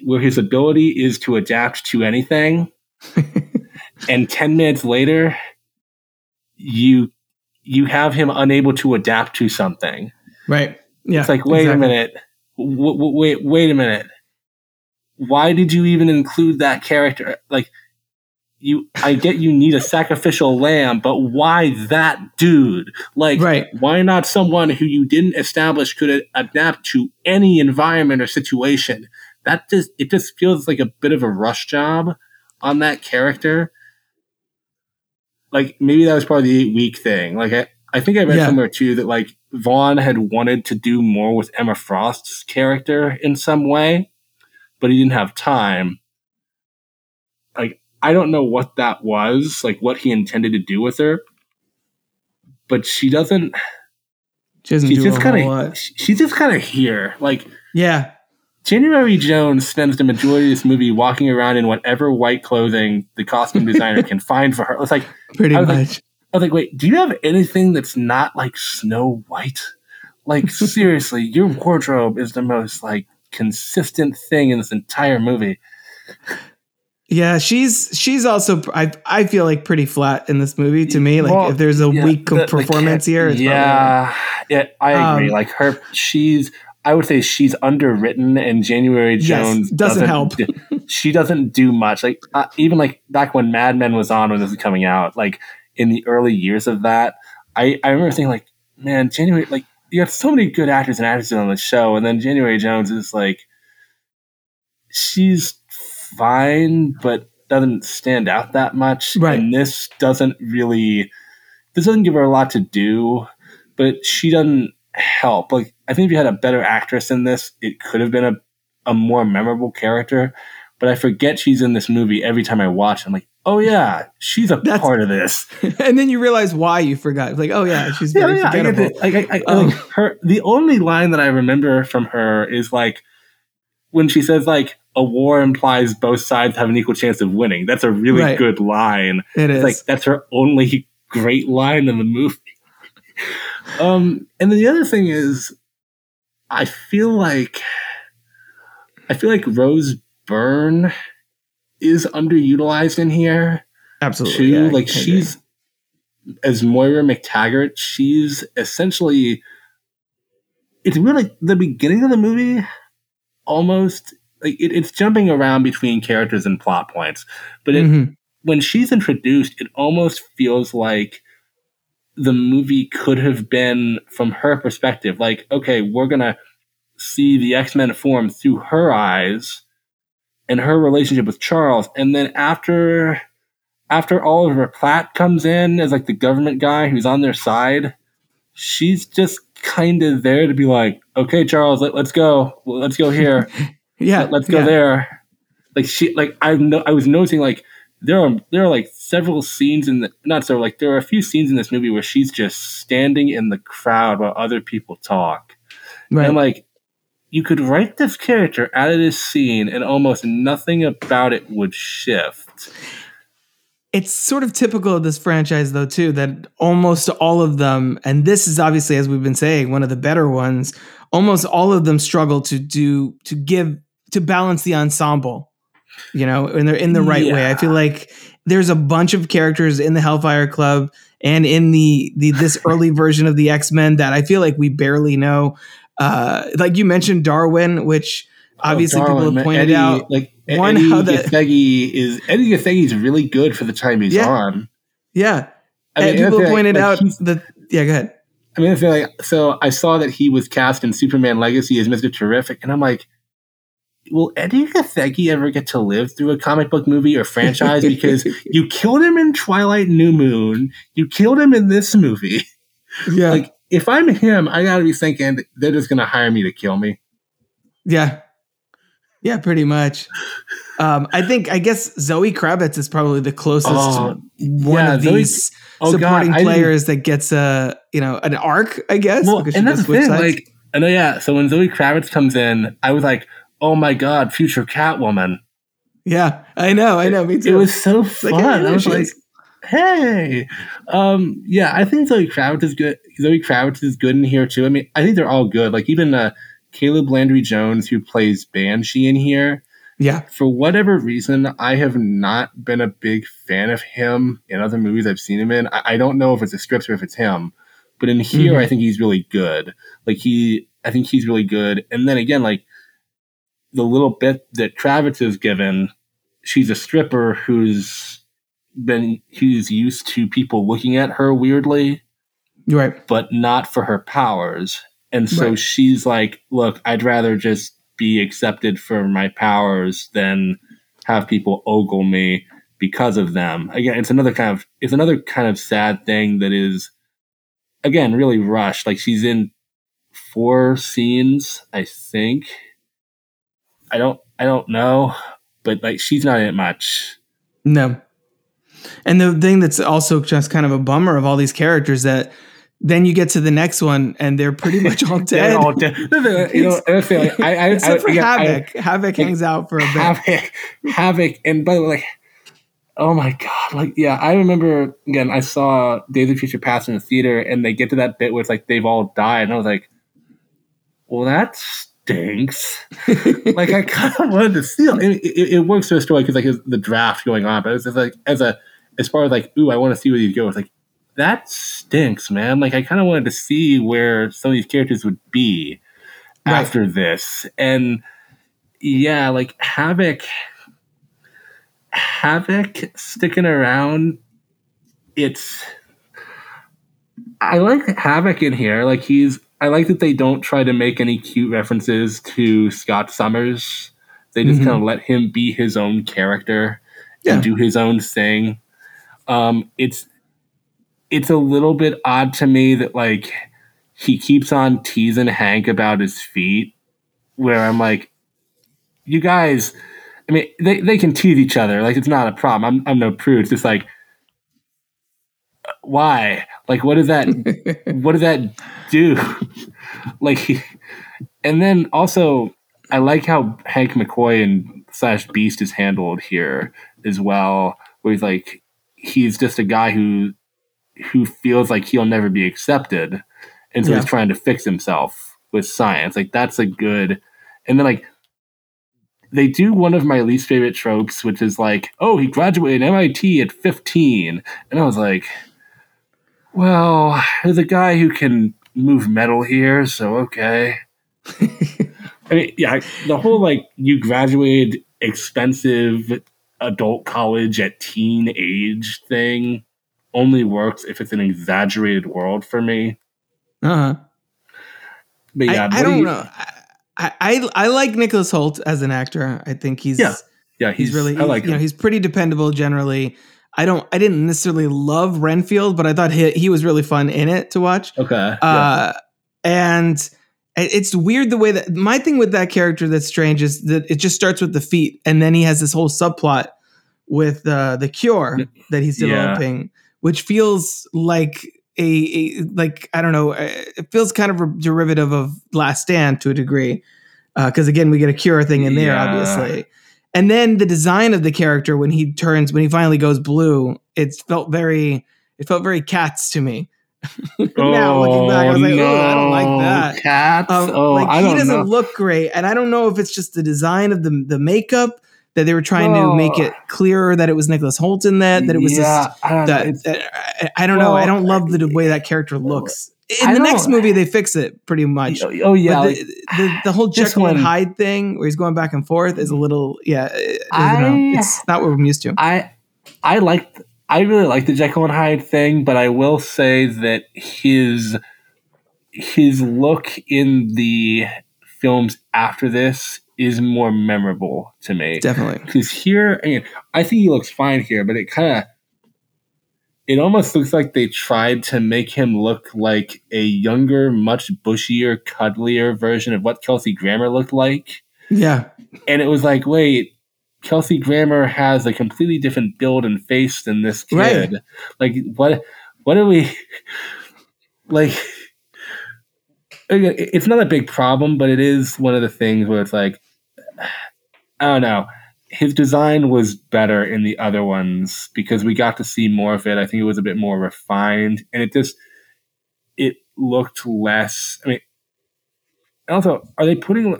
where his ability is to adapt to anything (laughs) and 10 minutes later you you have him unable to adapt to something Right. Yeah. it's like, wait exactly. a minute. W- w- wait, wait a minute. Why did you even include that character? Like, you, I get you need a sacrificial lamb, but why that dude? Like, Right. why not someone who you didn't establish could adapt to any environment or situation? That just, it just feels like a bit of a rush job on that character. Like, maybe that was part of the eight week thing. Like, I, I think I read Yeah. somewhere too that like Vaughn had wanted to do more with Emma Frost's character in some way, but he didn't have time. Like I don't know what that was, like what he intended to do with her, but she doesn't. She doesn't She's do just kind of she's just kind of here. Like Yeah. January Jones spends the majority of this movie walking around in whatever white clothing the costume designer can find for her. It's like Pretty I was like- much. I was like, wait, do you have anything that's not like Snow White? Like (laughs) seriously, your wardrobe is the most like consistent thing in this entire movie. Yeah, she's she's also I I feel like pretty flat in this movie to me. Like Well, if there's a yeah, weak the- the performance ca- here, it's yeah, yeah, I agree. Um, like her, she's. I would say she's underwritten, and January Yes, Jones doesn't help. do- she doesn't do much. Like uh, even like back when Mad Men was on when this was coming out, like in the early years of that, I I remember thinking like, man, January like you have so many good actors and actresses on the show, and then January Jones is like, she's fine, but doesn't stand out that much. Right. And this doesn't really, this doesn't give her a lot to do, but she doesn't help. Like, I think if you had a better actress in this, it could have been a, a more memorable character. But I forget she's in this movie every time I watch. I'm like, oh yeah, she's a That's- part of this. (laughs) and then you realize why you forgot. Like, oh yeah, she's Yeah, very yeah, I get forgettable. it. Like, I, I, Um, like her, the only line that I remember from her is like when she says like a war implies both sides have an equal chance of winning. That's a really Right. good line. It It's is. like that's her only (laughs) great line in the movie. (laughs) um, and then the other thing is, I feel like I feel like Rose Byrne is underutilized in here Absolutely. too. yeah, like she's as Moira MacTaggert, she's essentially it's really the beginning of the movie almost like it, it's jumping around between characters and plot points. But it, Mhm. when she's introduced, it almost feels like the movie could have been from her perspective. Like, okay, we're gonna see the X Men form through her eyes and her relationship with Charles, and then after after Oliver Platt comes in as like the government guy who's on their side, she's just kind of there to be like, okay, Charles, let, let's go, let's go here (laughs) yeah, let's go yeah. there. Like she, like I know, I was noticing like there are there are like several scenes in the not so like there are a few scenes in this movie where she's just standing in the crowd while other people talk, Right. and like you could write this character out of this scene and almost nothing about it would shift. it's sort of typical of this franchise though too that almost all of them and this is obviously as we've been saying one of the better ones almost all of them struggle to do to give to balance the ensemble you know and they're in the right way i feel like there's a bunch of characters in the hellfire club and in the the this (laughs) early version of the x-men that i feel like we barely know uh like you mentioned darwin which obviously Oh, people have pointed Edi, out like one, Edi how the- Gathegi is Edi Gathegi is really good for the time he's Yeah. on. yeah I and mean, people that's have like- pointed like, out that yeah go ahead I mean, I feel like so. I saw that he was cast in Superman Legacy as Mister Terrific, and I'm like, will Edi Gathegi ever get to live through a comic book movie or franchise? Because (laughs) you killed him in Twilight New Moon, you killed him in this movie. (laughs) yeah Like, if I'm him, I gotta be thinking they're just gonna hire me to kill me. Yeah. Yeah, pretty much. Um, I think I guess Zoe Kravitz is probably the closest Oh, one yeah, of Zoe- these Oh, supporting didn't- players that gets a you know an arc, I guess. Well, and that's the thing. Like, I know, yeah. So when Zoe Kravitz comes in, I was like, oh my god, future Catwoman. yeah, I know, I know, me too. It was so like, fun. yeah, I was like, hey, um, yeah, I think Zoe Kravitz is good. Zoe Kravitz is good in here too. I mean, I think they're all good. Like even uh, Caleb Landry Jones, who plays Banshee in here. yeah, For whatever reason, I have not been a big fan of him in other movies I've seen him in. I, I don't know if it's the scripts or if it's him, but in here, Mhm. I think he's really good. Like he, I think he's really good. And then again, like the little bit that Kravitz is given, she's a stripper who's been who's used to people looking at her weirdly, right. but not for her powers. And so Right. she's like, look, I'd rather just be accepted for my powers than have people ogle me because of them. Again, it's another kind of it's another kind of sad thing that is again really rushed. Like she's in four scenes, I think. I don't I don't know, but like she's not in it much. No. And the thing that's also just kind of a bummer of all these characters that then you get to the next one and they're pretty (laughs) much all dead. All dead. (laughs) you know, I like I, I, Except I, for Havoc. Havoc hangs out for a bit. Havoc, Havoc, and by the way, like, oh my god, like, yeah, I remember again. I saw Days of Future Past in the theater, and they get to that bit where it's like they've all died, and I was like, well, that stinks. (laughs) like, I kind of wanted to see it. It, it, works for a story because like it's the draft going on, but it's just like as a as far as like, ooh, I want to see where these go. It's like that stinks, man. Like, I kind of wanted to see where some of these characters would be Right. after this, and yeah, like Havoc, Havoc sticking around. It's I like Havoc in here. Like he's I like that they don't try to make any cute references to Scott Summers. They just Mhm. kind of let him be his own character Yeah. and do his own thing. Um, it's it's a little bit odd to me that like he keeps on teasing Hank about his feet, where I'm like, you guys, I mean, they, they can tease each other. Like, it's not a problem. I'm, I'm no prude. It's just like, uh, why? Like, what does that, (laughs) what does that do? like, he- and then also, I like how Hank McCoy and slash Beast is handled here as well, where he's like, he's just a guy who, who feels like he'll never be accepted. And so Yeah. he's trying to fix himself with science. Like, that's a good, and then like, they do one of my least favorite tropes, which is like, oh, he graduated MIT at 15. And I was like, well, there's a guy who can move metal here, so okay. (laughs) I mean, yeah, the whole like, you graduated expensive adult college at teen age thing only works if it's an exaggerated world for me. Uh-huh. But yeah, I, I do don't you- know. I, I I like Nicholas Hoult as an actor. I think he's Yeah, Yeah, he's, really I like you know he's pretty dependable generally. I don't I didn't necessarily love Renfield, but I thought he, he was really fun in it to watch. Okay. yeah. Uh, and it's weird the way that my thing with that character that's strange is that it just starts with the feet, and then he has this whole subplot with uh, the cure that he's Yeah. developing, which feels like a, a like I don't know, uh, it feels kind of a derivative of Last Stand to a degree, because again we get a cure thing in there, Yeah. obviously. And then the design of the character when he turns when he finally goes blue, it felt very it felt very cats to me. (laughs) now looking back, I was like, oh, I don't like that. Cats. Um, oh, like I he doesn't know. look great, and I don't know if it's just the design of the the makeup that they were trying to make Oh. it clearer that it was Nicholas Hoult in that that it was yeah, just I that, that- I, I don't know. I don't love the way that character looks. In the next movie, they fix it pretty much. oh, oh, yeah, but like, the, the, the whole Jekyll and Hyde thing, where he's going back and forth, is a mm-hmm. little yeah. I, know. I- It's not what I'm used to. I I like I really like the Jekyll and Hyde thing, but I will say that his his look in the films after this is more memorable to me. Definitely. Because here, I mean, I think he looks fine here, but it kind of it almost looks like they tried to make him look like a younger, much bushier, cuddlier version of what Kelsey Grammer looked like Yeah. and it was like, wait, Kelsey Grammer has a completely different build and face than this kid. Right. Like, what? What are we? (laughs) Like, it's not a big problem, but it is one of the things where it's like, (sighs) I don't know. His design was better in the other ones because we got to see more of it. I think it was a bit more refined, and it just it looked less. I mean, also, are they putting?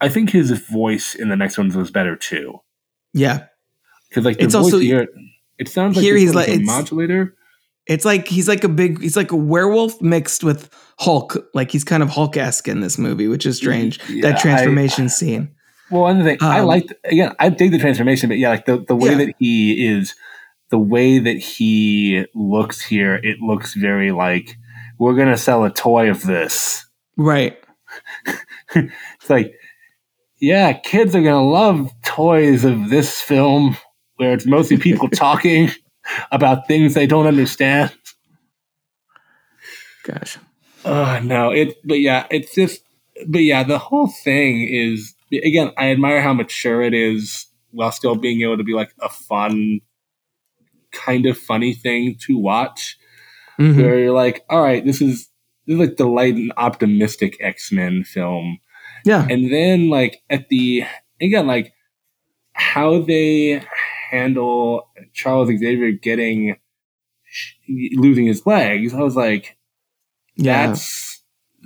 I think his voice in the next ones was better too, Yeah. because like the It's voice also- here, it sounds like here he's like- a modulator. It's like he's like a big he's like a werewolf mixed with Hulk. Like he's kind of Hulk esque in this movie, which is strange. Yeah, that I- transformation scene. Well, another thing, I Um, liked again. I dig the transformation, but yeah, like the the way Yeah. that he is, the way that he looks here, it looks very like we're gonna sell a toy of this. Right. (laughs) It's like, yeah, kids are gonna love toys of this film where it's mostly people (laughs) talking about things they don't understand. Gosh. Oh no, it. But yeah, it's just. But yeah, the whole thing is again. I admire how mature it is, while still being able to be like a fun, kind of funny thing to watch. Mhm. where you're like, all right, this is this is like the light and optimistic X Men film, Yeah. and then like at the again like how they handle Charles Xavier getting losing his legs. I was like, Yeah. that's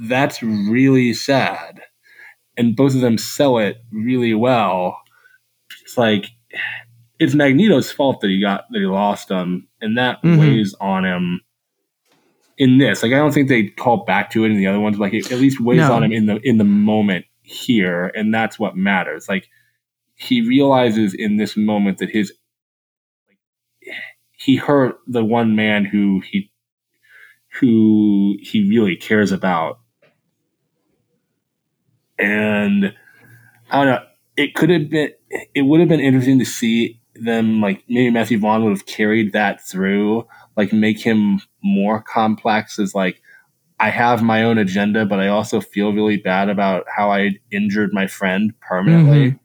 that's really sad and both of them sell it really well it's like it's magneto's fault that he got that he lost him and that Mhm. weighs on him in this like i don't think they call back to it in the other ones like it at least weighs No. on him in the in the moment here and that's what matters like he realizes in this moment that his like he hurt the one man who he who he really cares about. And I don't know, it could have been it would have been interesting to see them like maybe Matthew Vaughn would have carried that through, like make him more complex as like I have my own agenda, but I also feel really bad about how I injured my friend permanently. Mhm.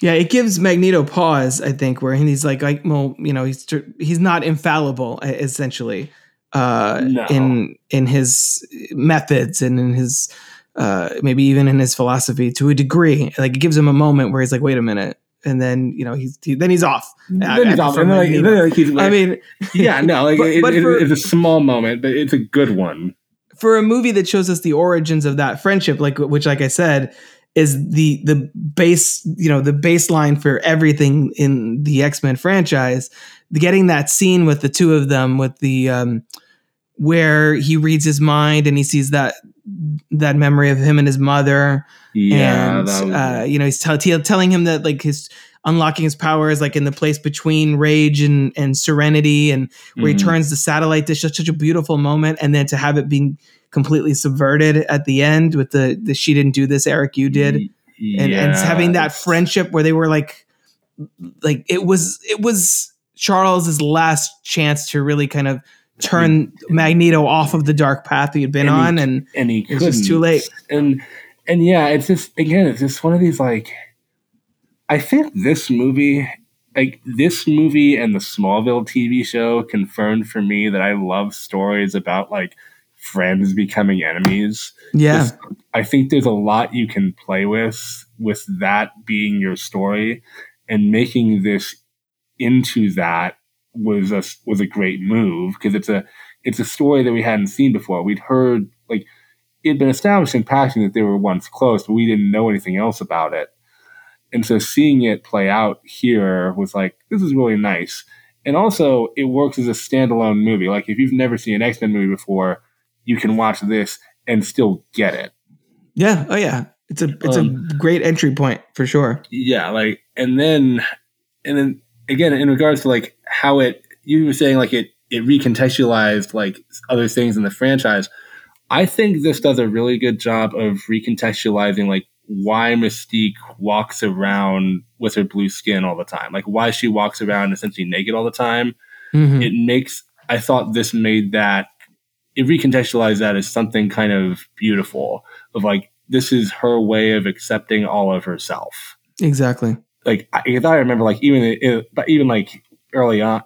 Yeah, it gives Magneto pause, I think, where he's like, like, well, you know, he's he's not infallible, essentially, uh, No. in in his methods and in his uh, maybe even in his philosophy to a degree. Like, it gives him a moment where he's like, wait a minute, and then you know he's he, then he's off. I- Then I he's off, and then, like, then, like, he's I mean, (laughs) yeah, no, like But- it, but it- for- it's a small moment, but it's a good one. for a movie that shows us the origins of that friendship, like which, like I said, is the the base, you know, the baseline for everything in the X Men franchise. Getting that scene with the two of them, with the um, where he reads his mind and he sees that that memory of him and his mother, Yeah, and was, uh, you know he's tell, tell- telling him that like his unlocking his powers like in the place between rage and and serenity and where he Mhm. turns the satellite dish such, such a beautiful moment. And then to have it being completely subverted at the end with the the she didn't do this erik you did. And, and having that friendship where they were like like it was it was charles's last chance to really kind of turn magneto off of the dark path he had been And he- on and and he it's just too late. And and yeah, it's just again, it's just one of these like. I think this movie, like this movie and the Smallville TV show, confirmed for me that I love stories about like friends becoming enemies. yeah I think there's a lot you can play with with that being your story, and making this into that was a was a great move because it's a it's a story that we hadn't seen before. We'd heard like it had been established in passing that they were once close, but we didn't know anything else about it. And so seeing it play out here was like this is really nice. And also it works as a standalone movie. Like if you've never seen an X Men movie before, you can watch this and still get it. Yeah. Oh yeah. It's a it's Um, a great entry point for sure. yeah like and then and then again in regards to like how it you were saying like it it recontextualized like other things in the franchise i think this does a really good job of recontextualizing like why mystique walks around with her blue skin all the time like why she walks around essentially naked all the time Mhm. it makes i thought this made that it recontextualized that as something kind of beautiful of like this is her way of accepting all of herself Exactly. like I, I remember, like even but even like early on,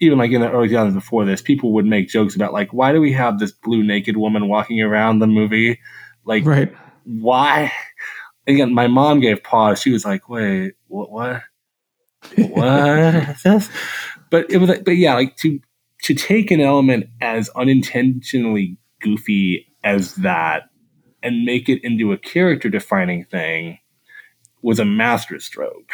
even like in the early times before this, people would make jokes about like, why do we have this blue naked woman walking around the movie? Like, Right. why? Again, my mom gave pause. She was like, wait, what? What? what? This? But it was, like, but yeah, like to to take an element as unintentionally goofy as that and make it into a character defining thing was a masterstroke.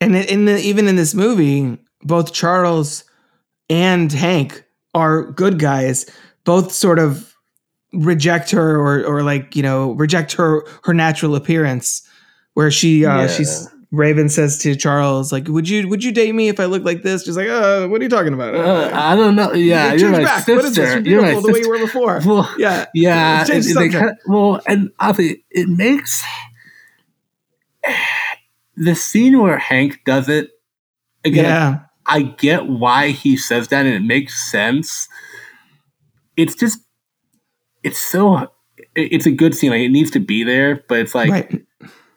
And in- the, even in this movie, both Charles and Hank are good guys. Both sort of reject her or or like you know reject her her natural appearance, where she uh, Yeah. she's Raven says to Charles like, "Would you would you date me if I look like this?" She's like, "Uh, what are you talking about?" Uh, I don't know. Yeah, you're my back. sister. What is this? You're You're beautiful the way you were before. (laughs) Well, Yeah, yeah. Change the subject. kinda- well, and obviously, it makes the scene where Hank does it again. yeah, I get why he says that, and it makes sense. It's just, it's so, it's a good scene. Like it needs to be there, but it's like right.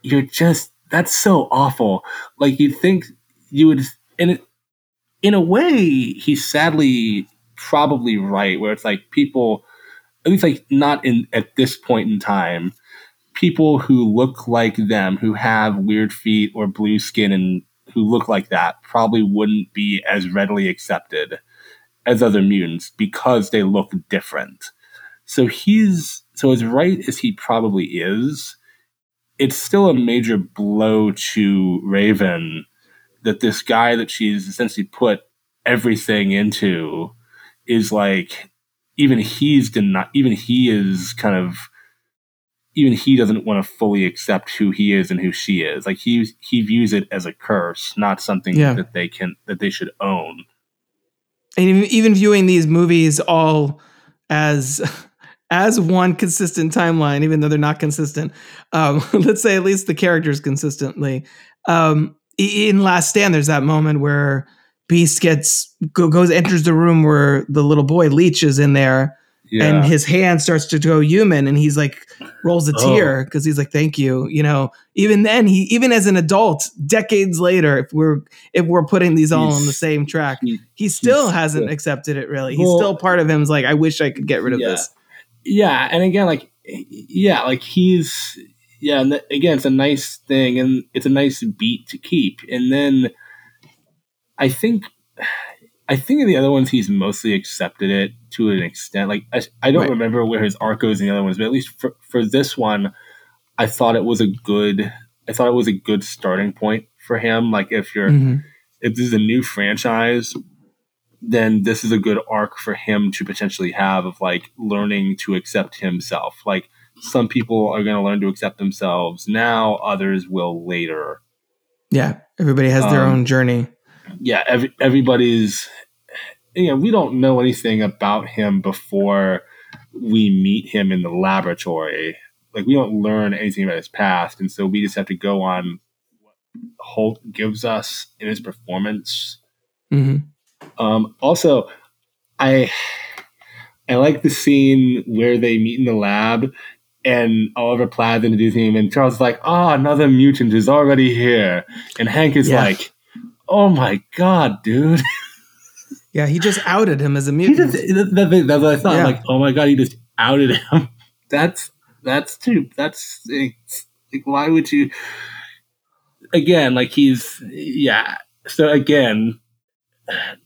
you're just that's so awful. Like you'd think you would, and it, in a way, he's sadly probably right, where it's like people, at least like not in at this point in time, people who look like them, who have weird feet or blue skin and who look like that, probably wouldn't be as readily accepted as other mutants because they look different. So he's so as right as he probably is, it's still a major blow to Raven that this guy that she's essentially put everything into is like even he's not even he is kind of even he doesn't want to fully accept who he is and who she is. Like he he views it as a curse, not something Yeah. that they can that they should own. and even, even viewing these movies all as (laughs) as one consistent timeline even though they're not consistent um (laughs) let's say at least the characters consistently um in last stand there's that moment where beast gets goes enters the room where the little boy leech is in there Yeah. and his hand starts to go human and he's like rolls a Oh. tear because he's like thank you you know even then he even as an adult decades later if we're if we're putting these all on the same track he- he still he's hasn't still- accepted it really he's Well- still part of him is like i wish i could get rid of Yeah. this yeah and again like yeah like he's yeah and th- again it's a nice thing and it's a nice beat to keep and then i think i think in the other ones he's mostly accepted it to an extent like i, I don't Right. remember where his arc goes in the other ones but at least for, for this one i thought it was a good i thought it was a good starting point for him like if you're Mhm. if this is a new franchise, then this is a good arc for him to potentially have of like learning to accept himself. Like some people are going to learn to accept themselves now, others will later. yeah everybody has their Um, own journey Yeah, every, everybody's, you know, we don't know anything about him before we meet him in the laboratory. Like we don't learn anything about his past. And so we just have to go on what Hoult gives us in his performance. hmm Um, also, I I like the scene where they meet in the lab and Oliver Platt introducing him, and Charles is like, "Oh, another mutant is already here," and Hank is Yeah. like, "Oh my god, dude!" (laughs) yeah he just outed him as a He mutant just, that, that- that's what I thought. Yeah. Like, oh my god, he just outed him. (laughs) That's that's too. That's it's, like, why would you? Again, like he's yeah. So again,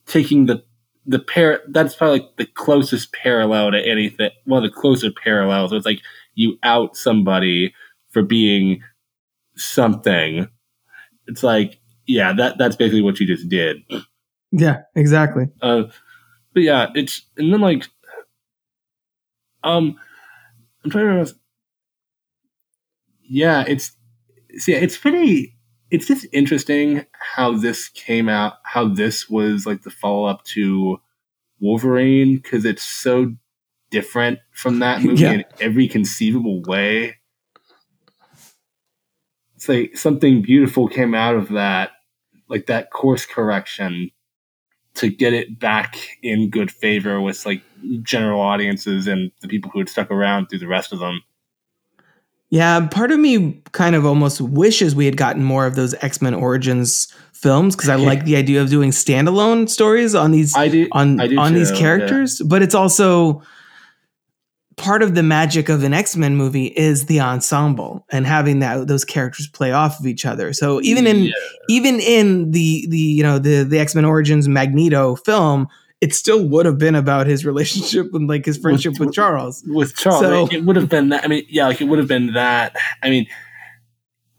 taking the the pair that's probably like the closest parallel to anything. One of the closer parallels. It's like you out somebody for being something. It's like yeah, that that's basically what you just did. yeah exactly Uh, but yeah, it's and then like, um, I'm trying to remember. Yeah, it's see, it's pretty. It's just interesting how this came out. How this was like the follow up to Wolverine because it's so different from that (laughs) movie Yeah. in every conceivable way. Like something beautiful came out of that, like that course correction to get it back in good favor with like general audiences and the people who had stuck around through the rest of them. Yeah, part of me kind of almost wishes we had gotten more of those X Men Origins films because I like the idea of doing standalone stories on these do on on these too, characters. But it's also part of the magic of an X Men movie is the ensemble and having that those characters play off of each other. So even in Yeah. even in the the you know the the X Men Origins Magneto film, it still would have been about his relationship and like his friendship with, with- Charles. with Charles. So- it would have been that. I mean, yeah, like it would have been that. I mean,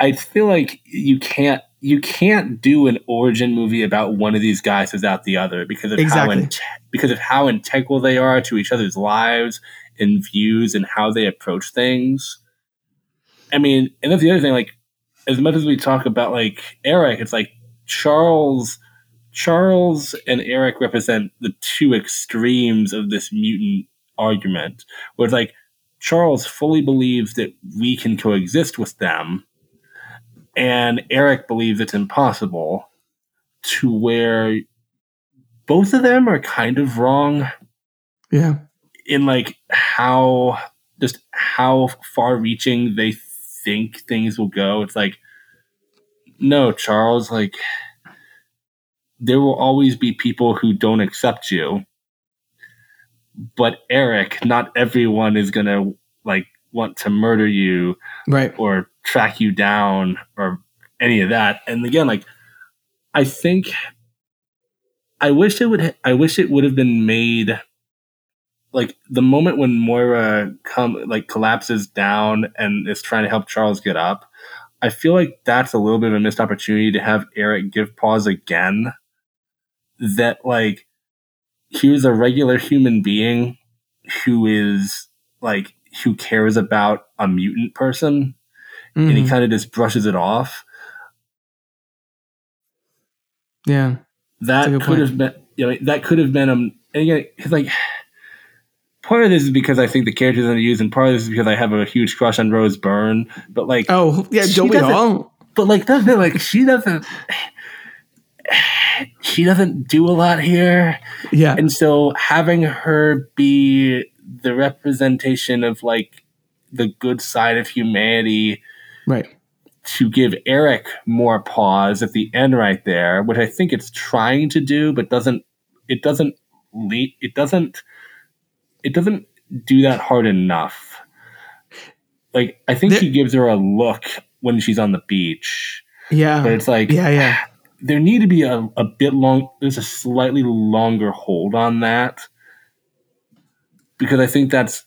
I feel like you can't you can't do an origin movie about one of these guys without the other because of Exactly. how in, because of how integral they are to each other's lives and views and how they approach things. I mean, and that's the other thing. Like, as much as we talk about like Erik, it's like Charles. Charles and Erik represent the two extremes of this mutant argument, where it's like Charles fully believes that we can coexist with them, and Erik believes it's impossible, to where both of them are kind of wrong Yeah. In like how just how far reaching they think things will go. It's like, no, Charles, like there will always be people who don't accept you. But Erik, not everyone is going to like want to murder you Right. or track you down or any of that. And again, like I think I wish it would I wish it would have been made like the moment when Moira come like collapses down and is trying to help Charles get up. I feel like that's a little bit of a missed opportunity to have Erik give pause again. That like here's a regular human being who is like who cares about a mutant person and he Mhm. kind of just brushes it off. Yeah. That That's a good could point. have been, you know, that could have been um. And again, it's like part of this is because I think the character's that I use, and part of this is because I have a huge crush on Rose Byrne. But like, Oh, yeah. Don't we doesn't- all? but like that's it, like she doesn't. (sighs) She doesn't do a lot here. Yeah. And so having her be the representation of like the good side of humanity Right. to give Erik more pause at the end right there, which I think it's trying to do, but doesn't it doesn't le- it doesn't it doesn't do that hard enough. Like I think There- he gives her a look when she's on the beach, Yeah. but it's like Yeah. Yeah. there need to be a, a bit long there's a slightly longer hold on that because i think that's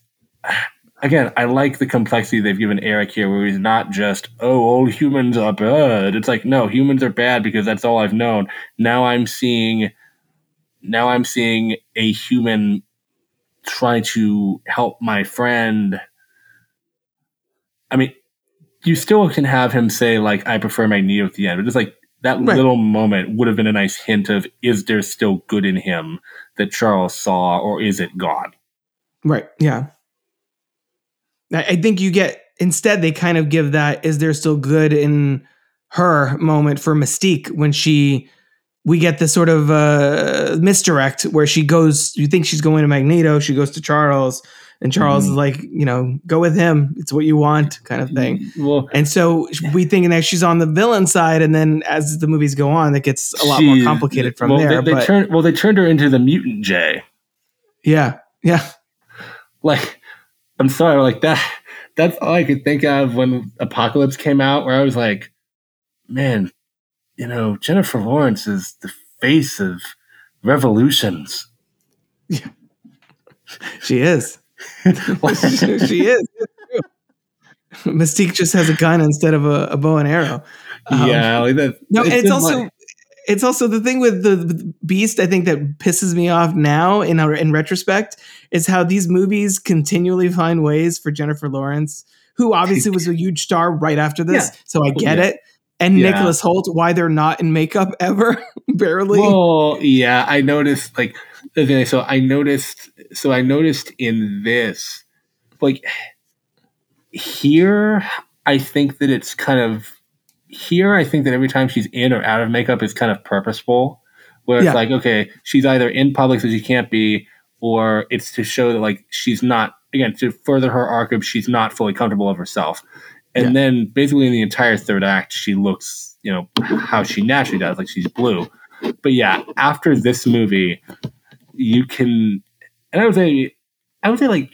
again i like the complexity they've given erik here where he's not just oh all humans are bad it's like no humans are bad because that's all i've known now i'm seeing now i'm seeing a human try to help my friend i mean you still can have him say like i prefer magneto at the end but it's like that Right. little moment would have been a nice hint of is there still good in him that charles saw or is it gone Right. Yeah. I I think you get instead they kind of give that is there still good in her moment for Mystique when she we get this sort of uh misdirect where she goes you think she's going to Magneto, she goes to Charles and Charles Mhm. is like, you know, go with him. It's what you want kind of thing. well And so we thinking that she's on the villain side and then as the movies go on it gets a lot more complicated from well, there. they, they but turned well they turned her into the mutant jay yeah. Yeah. like i'm sorry like that that's all i could think of when apocalypse came out where i was like man you know jennifer lawrence is the face of revolutions Yeah. (laughs) She is. (laughs) (laughs) she is. Mystique just has a gun instead of a, a bow and arrow. Um, yeah like that, No, and it's also like- it's also the thing with the the Beast. I think that pisses me off now in our, in retrospect is how these movies continually find ways for Jennifer Lawrence, who obviously was a huge star right after this. Yeah. So I get Yeah. it. And Yeah. Nicholas Hoult, why they're not in makeup ever, (laughs) barely. Well, yeah, I noticed like okay, so I noticed so I noticed in this like here I think that it's kind of here I think that every time she's in or out of makeup is kind of purposeful. Where it's Yeah. like, okay, she's either in public so she can't be, or it's to show that like she's not again to further her arc of she's not fully comfortable of herself. And Yeah. then basically in the entire third act, she looks, you know, how she naturally does, like she's blue. But yeah, after this movie, you can, and I would say, I would say like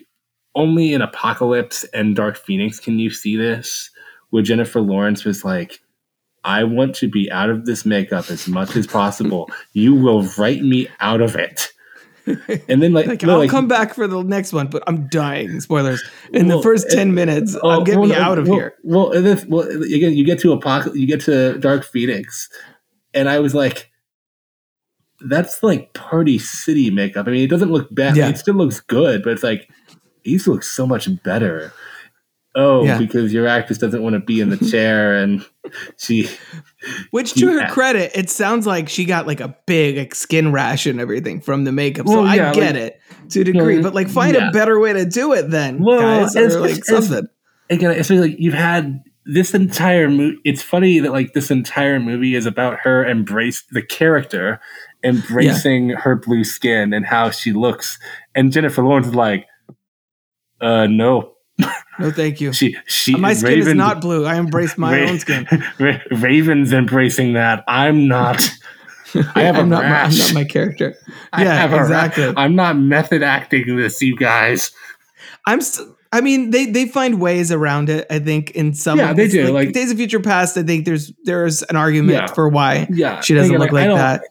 only in Apocalypse and Dark Phoenix can you see this, where Jennifer Lawrence was like, I want to be out of this makeup as much as possible. You will write me out of it. And then like, like no, I'll like- come back for the next one, but I'm dying. Spoilers. In the Well, first uh, ten minutes, Oh, I'm getting well, me out of well, here. Well, and well, again, you get to Apocalypse, you get to Dark Phoenix, and I was like, that's like Party City makeup. I mean, it doesn't look bad. Yeah. It still looks good, but it's like these look so much better. Oh, Yeah. because your actress doesn't want to be in the (laughs) chair, and she. Which, (laughs) to her Yeah. credit, it sounds like she got like a big like skin rash and everything from the makeup. So Well, I get like- it to a degree, but like find yeah. a better way to do it then, Well, guys, it's- or like it's- it's- something. again, especially like you've had this entire movie. It's funny that like this entire movie is about her embrace the character embracing her blue skin and how she looks, and Jennifer Lawrence is like, uh, no, No, thank you. she she My skin is not blue. I embrace my Ra- own skin. (laughs) Ra- Raven's embracing that. I'm not. (laughs) I have a I'm not, my, I'm not my character. (laughs) I yeah, a ra- exactly. I'm not method acting this, you guys. I'm. St- I mean, they they find ways around it. I think in some. Yeah, they do, Like, like- Days of Future Past, I think there's there's an argument Yeah. for why Yeah, she doesn't look like don't- that.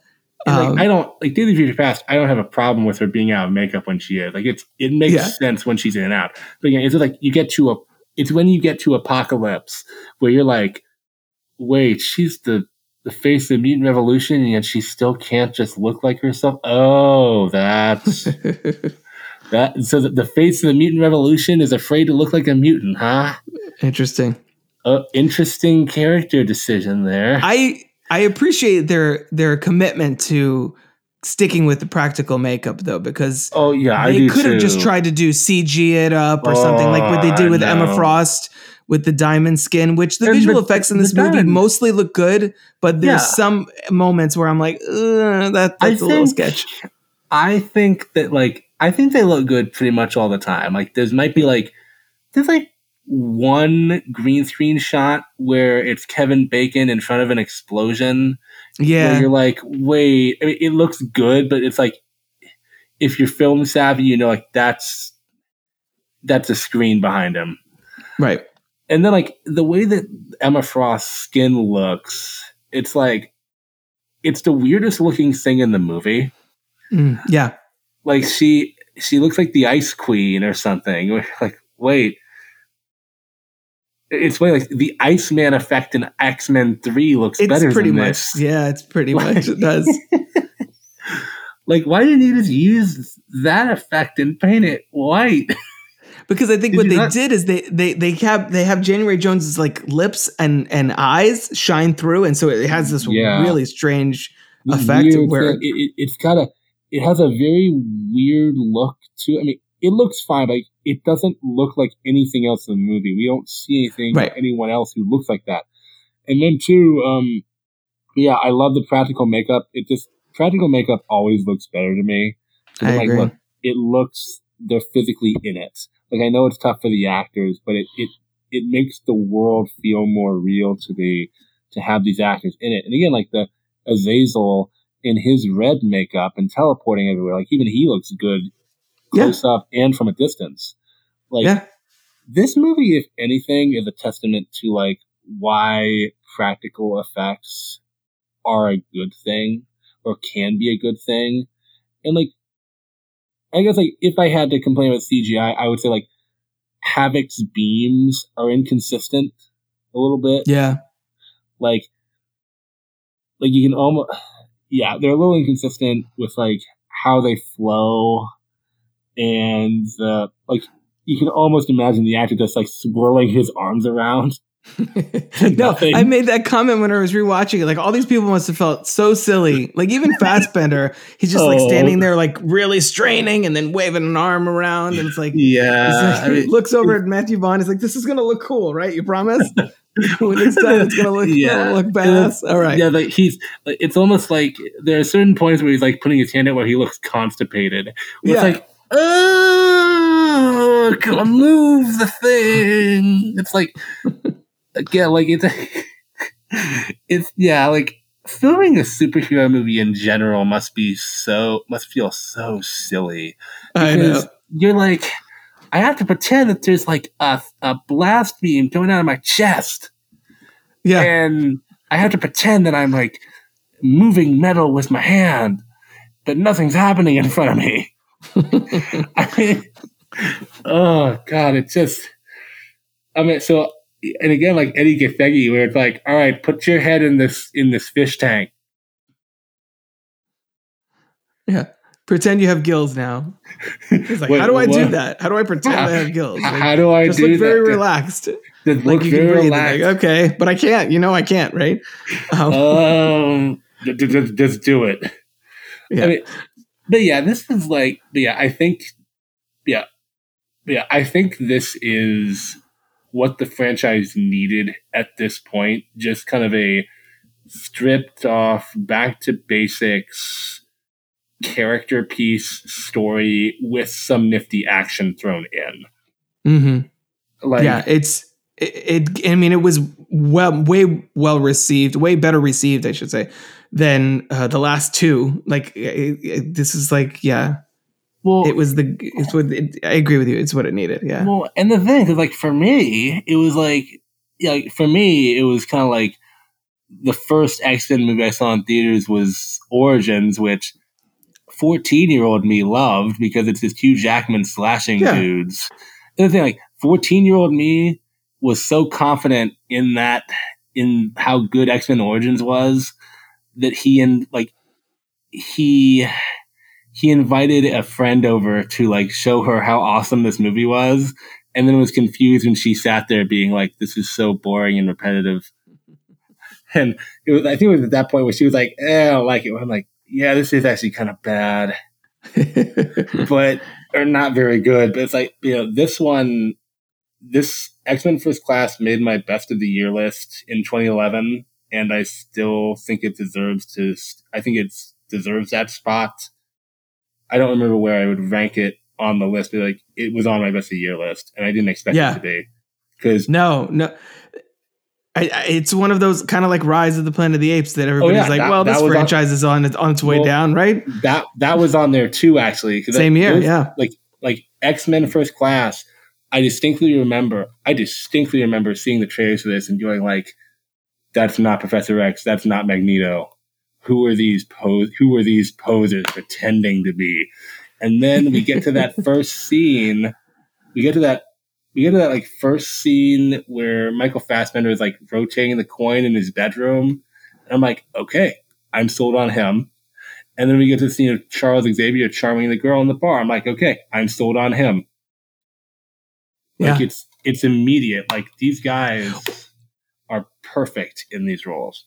And, like, Um, I don't like Daily Future Past. I don't have a problem with her being out of makeup when she is. Like it's it makes Yeah. sense when she's in and out. But again, it's like you get to a. It's when you get to Apocalypse where you're like, wait, she's the the face of the mutant revolution, and yet she still can't just look like herself. Oh, that's (laughs) that. So that the face of the mutant revolution is afraid to look like a mutant, huh? Interesting. Uh, interesting character decision there. I I appreciate their their commitment to sticking with the practical makeup though, because oh yeah, I they could have just tried to do CG it up or something like what they Oh, did with Emma. Frost with the diamond skin, which the And visual the- effects in this movie diamond- mostly look good, but there's Yeah. some moments where I'm like, that I that's a little think- sketch. I think that like I think they look good pretty much all the time. Like there's might be like there's like one green screen shot where it's Kevin Bacon in front of an explosion. Where Yeah, you're like, wait, I mean, it looks good, but it's like if you're film savvy, you know, like that's that's a screen behind him. right. And then like the way that Emma Frost's skin looks, it's like it's the weirdest looking thing in the movie. Mm, yeah, like she she looks like the ice queen or something (laughs) like wait it's funny like the iceman effect in x-men 3 looks it's better pretty than much. this Yeah, it's pretty Like- (laughs) much. It does. (laughs) like why didn't you just use that effect and paint it white (laughs) because I think Did what they not- did is they they they have they have January Jones's like lips and and eyes shine through, and so it has this Yeah. really strange The effect where it, it, it's got a it has a very weird look to i mean it looks fine like it doesn't look like anything else in the movie we don't see anything Right. anyone else who looks like that and then too um yeah i love the practical makeup it just practical makeup always looks better to me. I like, agree. look it looks they're physically in it like i know it's tough for the actors but it it it makes the world feel more real to be to have these actors in it and again like the azazel in his red makeup and teleporting everywhere. Like even he looks good Yeah. close up and from a distance. Like yeah, this movie, if anything, is a testament to like why practical effects are a good thing or can be a good thing. And like I guess like if I had to complain about CGI, I would say like Havoc's beams are inconsistent a little bit yeah, like like you can almost yeah they're a little inconsistent with like how they flow and uh, like you can almost imagine the actor just like swirling his arms around (laughs) (laughs) no, I made that comment when I was rewatching it. Like all these people must have felt so silly. (laughs) Like even Fassbender, he's just like Oh. standing there, like really straining, and then waving an arm around, and it's like. he's yeah like- he looks over at Matthew Vaughn. He's like, "This is gonna look cool, right? You promise? when it's done, it's gonna look, Yeah. gonna look badass. All right, yeah like he's like it's almost like there are certain points where he's like putting his hand out where he looks constipated Where Yeah. it's like oh move the thing it's like again like it's (laughs) it's yeah like filming a superhero movie in general must be so must feel so silly I know. because you're like I have to pretend that there's like a, a blast beam coming out of my chest Yeah, and I have to pretend that I'm like moving metal with my hand, but nothing's happening in front of me. (laughs) I oh god, it's just. I mean, so and again, like Edi Gathegi, where it's like, all right, put your head in this in this fish tank. yeah. Pretend you have gills now. He's like, (laughs) Wait, how do I do that? How do I pretend I have gills? How, Like, how do I just do look very that? relaxed. Just Like look you can very breathe. relaxed. Like, okay, but I can't. You know, I can't, right? Um, um, ju- ju- just, just do it. Yeah. I mean, but yeah, this is like, but yeah, I think, yeah, yeah, I think this is what the franchise needed at this point. Just kind of a stripped off, back to basics character piece story with some nifty action thrown in. mhm. Like, yeah, it's it, it I mean it was well way well received, way better received, I should say, than uh, the last two. Like it, it, this is like yeah, Well, it was the it's what it, I agree with you. It's what it needed. Yeah. Well, and the thing is, like, for me, it was like, yeah, like, for me, it was kind of like the first X Men movie I saw in theaters was Origins, which 14 year old me loved because it's this Hugh Jackman slashing Yeah. dudes. The other thing, like, 14 year old me was so confident in that, in how good X Men Origins was, that he and, like, he he invited a friend over to like show her how awesome this movie was and then was confused when she sat there being like this is so boring and repetitive. (laughs) And it was i think it was at that point where she was like eh, i don't like it. I'm like yeah this is actually kind of bad. (laughs) But or not very good but it's like you know this one this x-men first class made my best of the year list in 2011 and i still think it deserves to i think it deserves that spot i don't remember where i would rank it on the list but like it was on my best of the year list and i didn't expect Yeah. it to be because no, no. I, I, it's one of those kind of like Rise of the Planet of the Apes that everybody's Oh, yeah, like, that- well, that this was on- franchise is on its on its way Well, down, right? that that was on there too actually. Same that- year, those- yeah. like like x-men first class i distinctly remember i distinctly remember seeing the trailers for this and going like that's not professor x that's not magneto who are these pose who are these posers pretending to be and then we get to that (laughs) first scene we get to that we get to that like first scene where michael fassbender is like rotating the coin in his bedroom and i'm like okay i'm sold on him and then we get to the scene of Charles Xavier charming the girl in the bar. I'm like, okay, I'm sold on him. Like Yeah. it's it's immediate. Like these guys are perfect in these roles.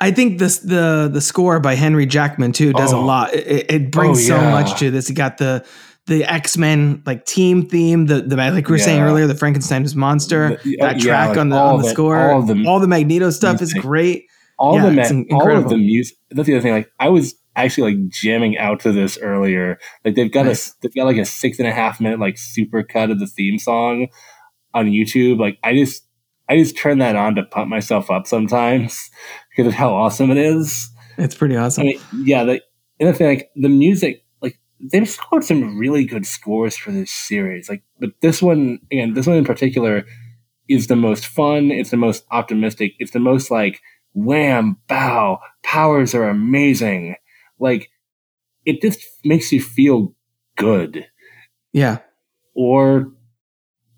I think this the the score by Henry Jackman too does a Oh. lot. It, it- brings Oh, so much to this. You got the the X Men like team theme, the the like we were saying earlier, the Frankenstein's monster, The- that yeah, track like on the on the it- score, all the all the Magneto stuff is great. All Yeah, the ma- all of the music. That's the other thing. Like I was actually like jamming out to this earlier. Like they've got Nice. a they've got like a six and a half minute like super cut of the theme song on YouTube. Like I just I just turn that on to pump myself up sometimes because of how awesome it is. It's pretty awesome. I mean, yeah, the and the thing, like the music, like they've scored some really good scores for this series. Like, but this one, again, this one in particular is the most fun. It's the most optimistic. It's the most like wham, bow, powers are amazing. Like, it just makes you feel good yeah, or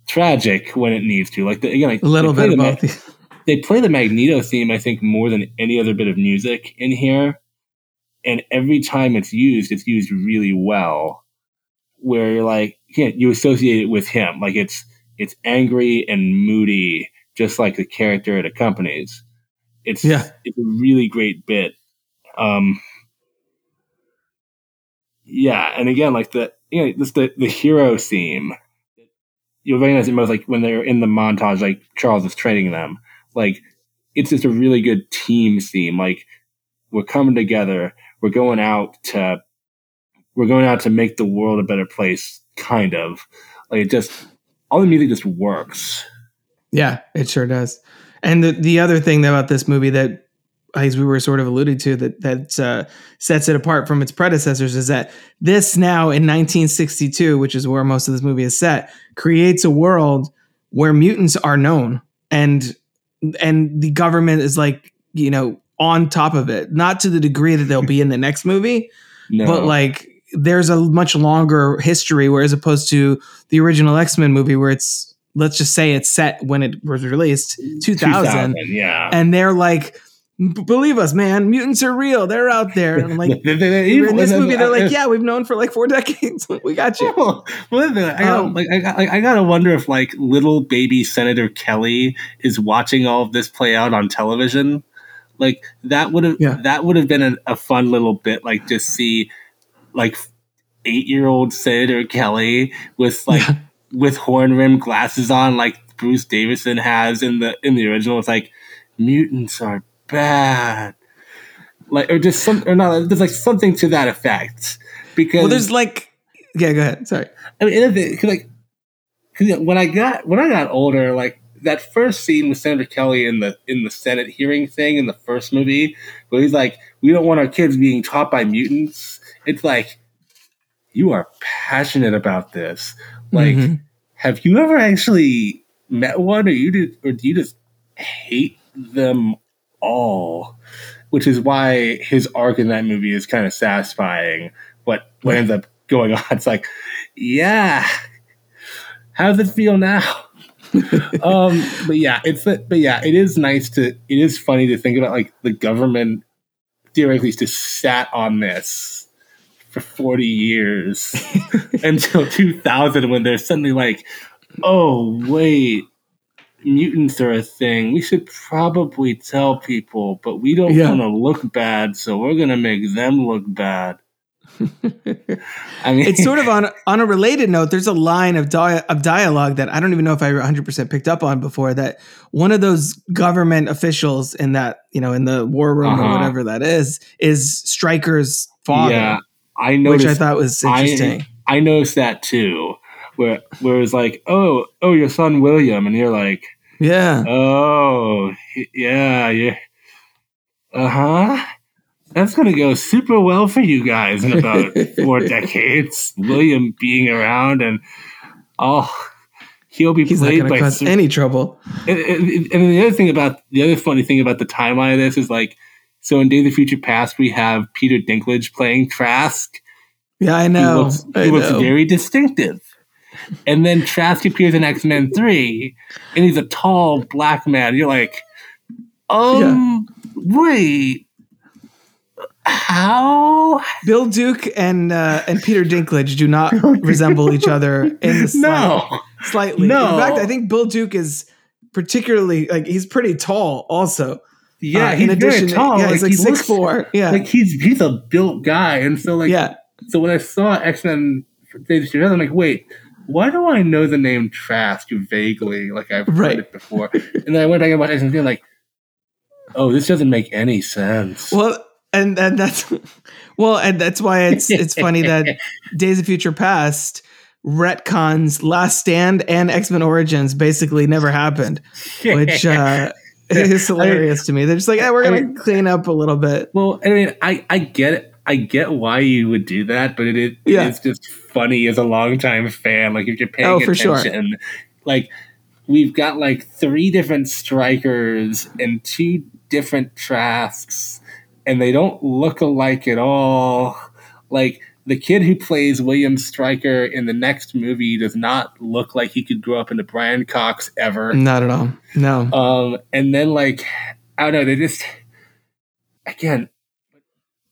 tragic when it needs to. Like, the, again, like a little bit the Ma- (laughs) they play the Magneto theme, I think, more than any other bit of music in here. And every time it's used, it's used really well. Where you're like, yeah, you associate it with him. Like it's it's angry and moody, just like the character it accompanies. It's Yeah. it's a really great bit. Um Yeah, and again, like the you know, this the, the hero theme. You'll recognize it most like when they're in the montage, like Charles is training them. Like it's just a really good team theme like we're coming together. We're going out to we're going out to make the world a better place kind of. Like it just all the music just works. Yeah, it sure does. And the the other thing about this movie that as we were sort of alluded to that that uh, sets it apart from its predecessors is that this now in 1962, which is where most of this movie is set, creates a world where mutants are known and and the government is like you know on top of it, not to the degree that they'll be in the (laughs) next movie, no. but like there's a much longer history where as opposed to the original x-men movie where it's let's just say it's set when it was released 2000, yeah. And they're like "B- believe us man mutants are real they're out there and i'm like (laughs) They- they- they- in this movie they're like yeah we've known for like four (laughs) decades (laughs) we got you well, wait a minute. I gotta, Um, like, I, got- like, I gotta wonder if like little baby Senator Kelly is watching all of this play out on television. Like that would have Yeah. that would have been a, a fun little bit. Like to see like eight year old Senator Kelly with like Yeah. with horn rimmed glasses on, like Bruce Davison has in the in the original. It's like mutants are bad. Like or just some or not. There's like something to that effect because well there's like yeah go ahead sorry I mean, and the- 'cause, like, cause, you know, when I got when I got older, like that first scene with Senator Kelly in the in the Senate hearing thing in the first movie, where he's like, "We don't want our kids being taught by mutants." It's like you are passionate about this. Like, Mm-hmm. have you ever actually met one, or you do, or do you just hate them all? Which is why his arc in that movie is kind of satisfying. What what ends up going (laughs) on? It's like, yeah, how does it feel now? (laughs) um, but yeah, it's but yeah, it is nice to. It is funny to think about like the government theoretically just sat on this for forty years (laughs) until two thousand when they're suddenly like, oh wait, mutants are a thing. We should probably tell people, but we don't Yeah. want to look bad, so we're gonna make them look bad. (laughs) I mean, it's sort of on on a related note. There's a line of dia- of dialogue that I don't even know if I 100 percent picked up on before. That one of those government officials in that you know in the war room or Uh-huh. whatever that is is Stryker's father, yeah, I know. which. I thought was interesting. I, I noticed that too. Where where it's like, oh, oh, your son William, and you're like, yeah, oh, yeah, yeah, uh huh. That's gonna go super well for you guys in about (laughs) four decades. William being around, and oh, he'll be he's not played to by. cause su- any trouble. and, and, and the other thing about the other funny thing about the timeline of this is like, so in Day of the Future Past, we have Peter Dinklage playing Trask. Yeah, I He know. looks, I he looks very distinctive. And then Trask appears in X Men 3, and he's a tall black man. You're like, um, wait, how? Bill Duke and uh, and Peter Dinklage do not (laughs) resemble each other in the slight, No. slightly. No. In fact, I think Bill Duke is particularly like he's pretty tall. Also, Yeah, Uh, he's very tall. Yeah, he's like he six looks four. Yeah, Like he's he's a built guy, and so like yeah. so when I saw X Men Days of Future Past, I'm like, wait, why do I know the name Trask vaguely? Like I've heard Right. it before. and then I went back and watched X Men, like, oh, this doesn't make any sense. Well, and and that's (laughs) well, and that's why it's it's funny that (laughs) Days of Future Past retcons Last Stand and X Men Origins basically never happened, which uh, (laughs) is hilarious to me. They're just like, hey, we're gonna mean- clean up a little bit. Well, I mean, I, I get it. I get why you would do that, but it, is Yeah. it's just funny as a longtime fan. Like if you're paying Oh, for sure. attention, like we've got like three different Strykers and two different Trasks, and they don't look alike at all. Like the kid who plays William Stryker in the next movie does not look like he could grow up into Brian Cox ever. Not at all. No. Um, and then like I don't know, they just again,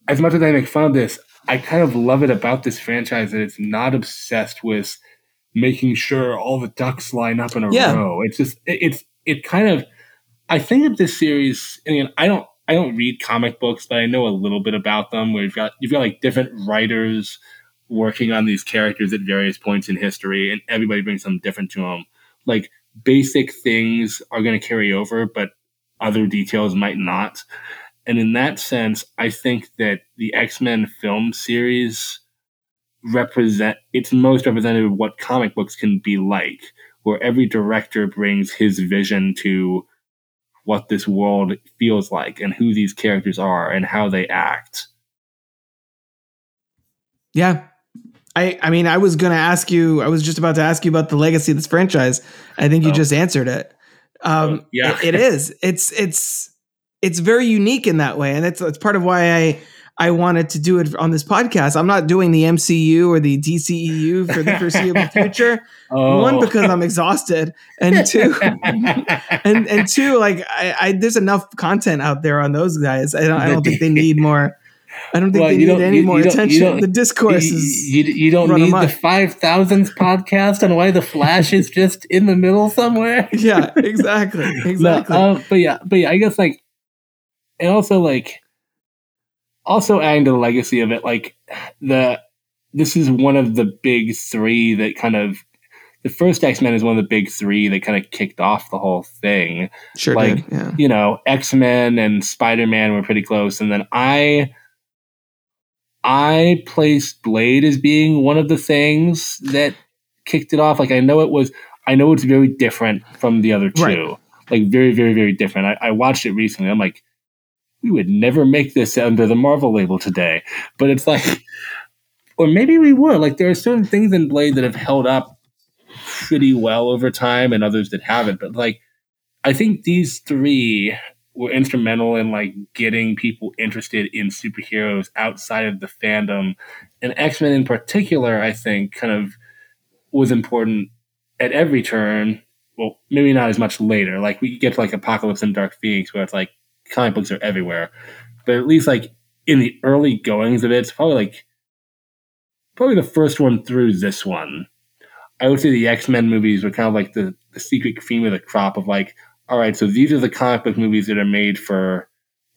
as much as I make fun of this, I kind of love it about this franchise that it's not obsessed with making sure all the ducks line up in a Yeah. row. It's just it, it's it kind of I think of this series. I mean, I don't I don't read comic books, but I know a little bit about them. Where you've got you've got like different writers working on these characters at various points in history, and everybody brings something different to them. Like basic things are going to carry over, but other details might not. And in that sense, I think that the X Men film series represent it's most representative of what comic books can be like, where every director brings his vision to what this world feels like and who these characters are and how they act. Yeah. I, I mean, I was going to ask you, I was just about to ask you about the legacy of this franchise. I think you Oh. just answered it. Um, Oh, yeah. it- it (laughs) is. It's, it's, it's very unique in that way. And it's, it's part of why I, I wanted to do it on this podcast. I'm not doing the MCU or the DCEU for the foreseeable (laughs) future. Oh. One, because I'm exhausted. And two, (laughs) and, and two, like I, I, there's enough content out there on those guys. I don't, I don't think they need more. I don't think Well, they need any you- more you attention. the discourse you, is you, you don't need the amok. five thousandth podcast on why the Flash is just in the middle somewhere. yeah, exactly, (laughs) exactly. No, um, but yeah, but yeah, I guess like, and also like, also adding to the legacy of it, like the this is one of the big three that kind of the first X Men is one of the big three that kind of kicked off the whole thing. sure like, did. Yeah. You know, X Men and Spider Man were pretty close, and then I. I placed Blade as being one of the things that kicked it off. Like I know it was I know it's very different from the other two. Right. Like very, very, very different. I, I watched it recently. I'm like, we would never make this under the Marvel label today. But it's like, (laughs) or maybe we would. Like there are certain things in Blade that have held up pretty well over time, and others that haven't. But like, I think these three were instrumental in like getting people interested in superheroes outside of the fandom, and X Men in particular. I think kind of was important at every turn. Well, maybe not as much later. Like we get to like Apocalypse and Dark Phoenix, where it's like comic books are everywhere. But at least like in the early goings of it, it's probably like probably the first one through this one. I would say the X Men movies were kind of like the, the secret cream of the crop of like, all right, so these are the comic book movies that are made for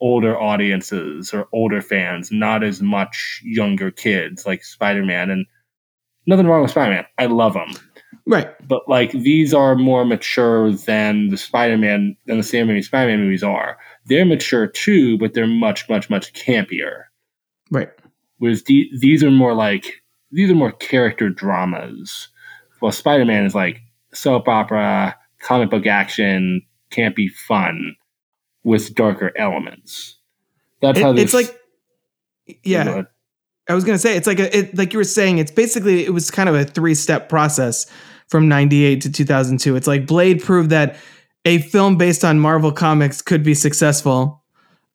older audiences or older fans, not as much younger kids like Spider Man. And nothing wrong with Spider Man. I love them. Right. But like these are more mature than the Spider Man than the Sam Raimi Spider Man movies are. They're mature too, but they're much, much, much campier. Right. Whereas the, these are more like these are more character dramas. Well, Spider Man is like soap opera, comic book action, campy fun with darker elements. That's It- how this. it's like, yeah. I was gonna say it's like a it, like you were saying it's basically it was kind of a three step process from '98 to 2002. It's like Blade proved that a film based on Marvel comics could be successful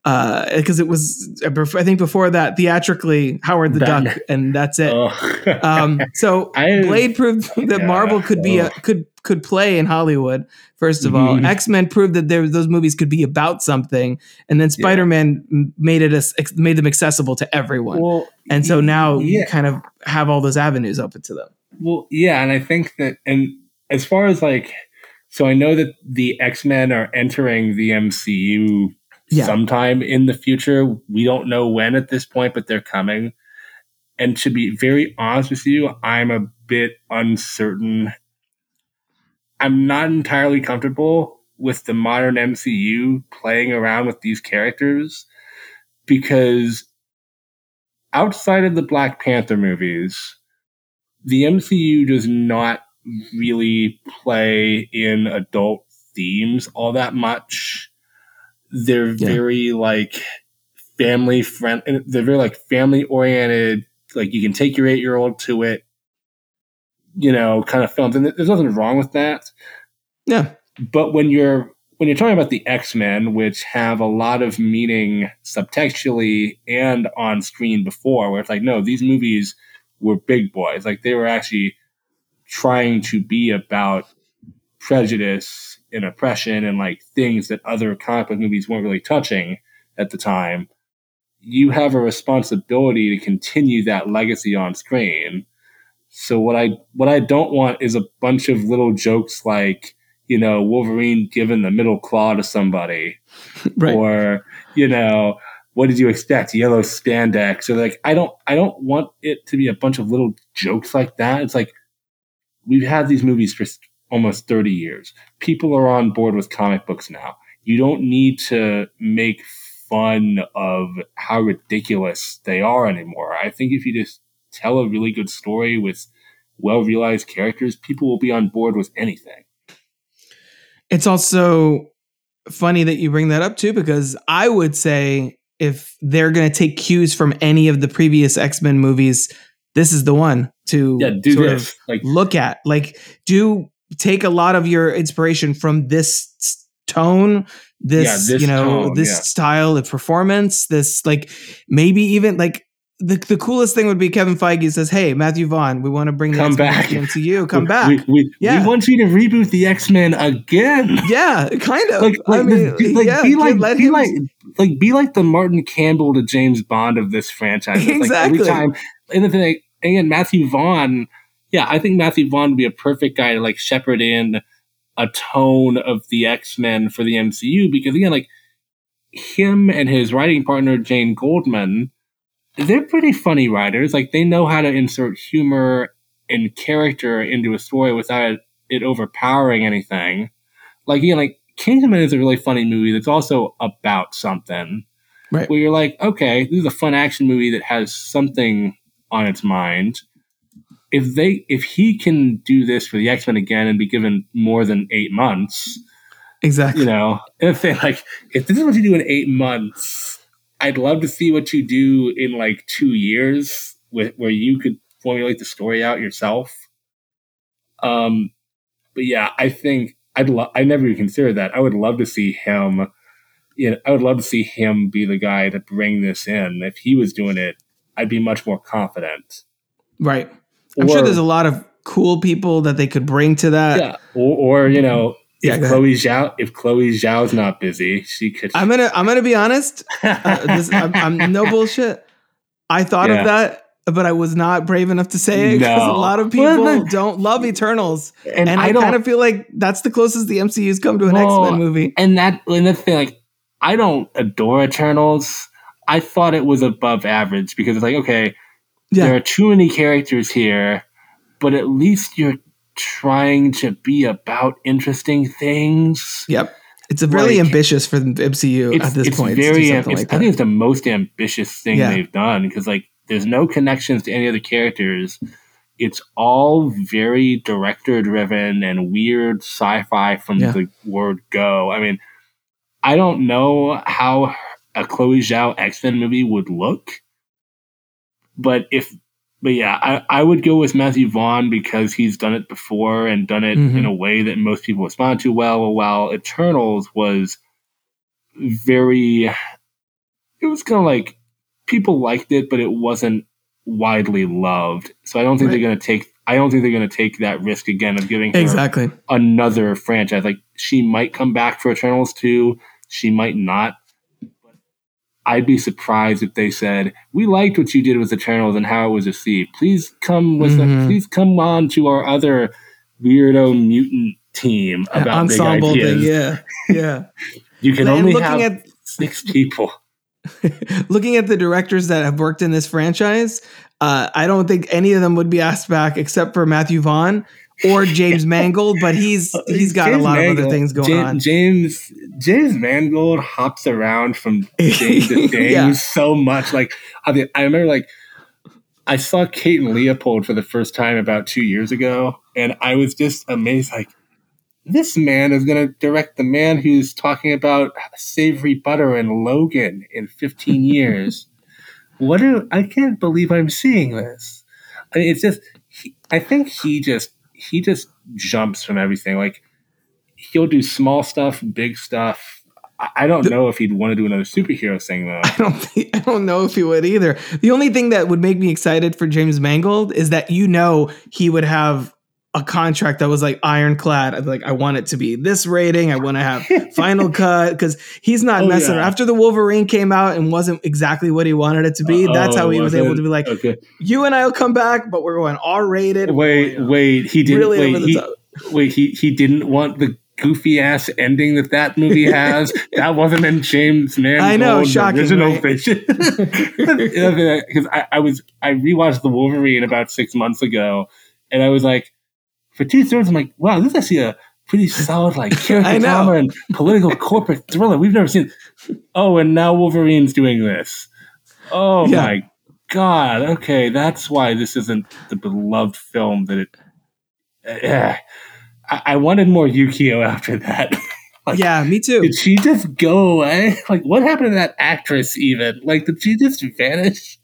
because it was I think before that theatrically Howard the Batman. Duck and that's it. Oh. (laughs) Um, so (laughs) I- Blade proved (laughs) that yeah, Marvel could be a, could could play in Hollywood. First of all, Mhm. X Men proved that there those movies could be about something, and then Spider Man made it as, made them accessible to everyone. well, and so now you yeah. kind of have all those avenues open to them. Well, yeah, and I think that, and as far as like, so I know that the X Men are entering the MCU Yeah. sometime in the future. We don't know when at this point, but they're coming. And to be very honest with you, I'm a bit uncertain. I'm not entirely comfortable with the modern MCU playing around with these characters because outside of the Black Panther movies, the MCU does not really play in adult themes all that much. They're Yeah. very like family friend. They're very like family oriented. Like you can take your eight year old to it, you know, kind of films. And there's nothing wrong with that. Yeah, But when you're when you're talking about the X Men, which have a lot of meaning subtextually and on screen before, where it's like, no, these movies were big boys. Like they were actually trying to be about prejudice and oppression and like things that other comic book movies weren't really touching at the time. You have a responsibility to continue that legacy on screen. So what I what I don't want is a bunch of little jokes like you know Wolverine giving the middle claw to somebody, (laughs) right. or you know what did you expect yellow spandex or like I don't I don't want it to be a bunch of little jokes like that. It's like we've had these movies for almost thirty years. People are on board with comic books now. You don't need to make fun of how ridiculous they are anymore. I think if you just tell a really good story with well realized characters, people will be on board with anything. It's also funny that you bring that up too, because I would say if they're going to take cues from any of the previous X Men movies, this is the one to Yeah, do sort this. of Like look at. Like, do take a lot of your inspiration from this tone, this, Yeah, this you know, tone, this yeah. style of performance, this like maybe even like. The, the coolest thing would be Kevin Feige says, "Hey, Matthew Vaughn, we want to bring Come back. into you. (laughs) Come we, back." We, we, Yeah. we want you to reboot the X Men again. (laughs) yeah, kind of. like, like, I mean, be, like, yeah, be like, let be him- like, like, be like the Martin Campbell to James Bond of this franchise. It's Like Exactly. every time, and the thing, again, Matthew Vaughn. Yeah, I think Matthew Vaughn would be a perfect guy to like shepherd in a tone of the X Men for the MCU because again, like him and his writing partner Jane Goldman, they're pretty funny writers. Like they know how to insert humor and character into a story without it overpowering anything. Like again, like Kingsman is a really funny movie that's also about something. Right. Where you're like, okay, this is a fun action movie that has something on its mind. If they if he can do this for the X Men again and be given more than eight months, Exactly. you know, if they like if this is what you do in eight months, I'd love to see what you do in like two years with where you could formulate the story out yourself. Um, but yeah, I think I'd love. I never even considered that. I would love to see him. You know, I would love to see him be the guy to bring this in. If he was doing it, I'd be much more confident. Right. I'm sure there's a lot of cool people that they could bring to that. yeah, or, or you know, Yeah, if. Chloe Zhao, if Chloe Zhao's not busy, she could. I'm gonna I'm gonna be honest. (laughs) Uh, this, I'm, I'm no bullshit. I thought Yeah. of that, but I was not brave enough to say it because a lot of Well, people then- don't love Eternals, and, and I, I, don't. kind of feel like that's the closest the MCU's come to an Well, X Men movie. and that and that's the thing. Like, I don't adore Eternals. I thought it was above average because it's like, okay, Yeah. there are too many characters here, but at least you're trying to be about interesting things. Yep. It's a really Like, ambitious for the MCU at this it's point. very. it's- like I think it's the most ambitious thing Yeah. they've done because like there's no connections to any other characters. It's all very director driven and weird sci-fi from Yeah. the word go. I mean, I don't know how a Chloe Zhao X Men movie would look, but if, but yeah, I, I would go with Matthew Vaughn because he's done it before and done it Mhm. in a way that most people respond to well. While Eternals was very, it was kind of like people liked it, but it wasn't widely loved. So I don't think Right. they're going to take. I don't think they're going to take that risk again of giving her exactly. another franchise. Like she might come back for Eternals 2, she might not. I'd be surprised if they said, "We liked what you did with the Eternals and how it was received. Please come with, Mhm. please come on to our other weirdo mutant team about ensemble thing. Yeah. Yeah. (laughs) You can And only looking have at six people. (laughs) looking at the directors that have worked in this franchise, uh, I don't think any of them would be asked back except for Matthew Vaughn or James Mangold, but he's he's got a James lot of other things going Ja- on. James James Mangold hops around from (laughs) thing to (laughs) thing Yeah. so much. Like I, mean, I remember, like I saw Kate and Leopold for the first time about two years ago, and I was just amazed. Like this man is going to direct the man who's talking about savory butter and Logan in 15 (laughs) years. what? Do, I can't believe I'm seeing this. I mean, it's just. He, I think he just he just jumps from everything. Like he'll do small stuff, big stuff. I- don't know if he'd want to do another superhero thing though. (laughs) I don't think, I don't know if he would either. The only thing that would make me excited for James Mangold is that you know he would have a contract that was like ironclad. I'd like, I want it to be this rating. I want to have final (laughs) cut because he's not Oh, messing. yeah. After the Wolverine came out and wasn't exactly what he wanted it to be, that's how Oh, he was was able it? to be like, okay. you and I'll come back, but we're going R rated. Wait, oh, wait. He didn't. really wait, he, wait. He he didn't want the goofy ass ending that that movie (laughs) has. that wasn't in James Mangold's I know, shocking, original right? Because (laughs) I, I was I rewatched the Wolverine about six months ago, and I was like, for two thirds, I'm like, wow, this is actually a pretty solid like (laughs) character drama and political (laughs) corporate thriller we've never seen. Oh, and now Wolverine's doing this. Oh Yeah. my god. Okay, that's why this isn't the beloved film that it. Uh, I, I wanted more Yukio after that. (laughs) like, yeah, me too. Did she just go away? Like, what happened to that actress? Even like, did she just vanish?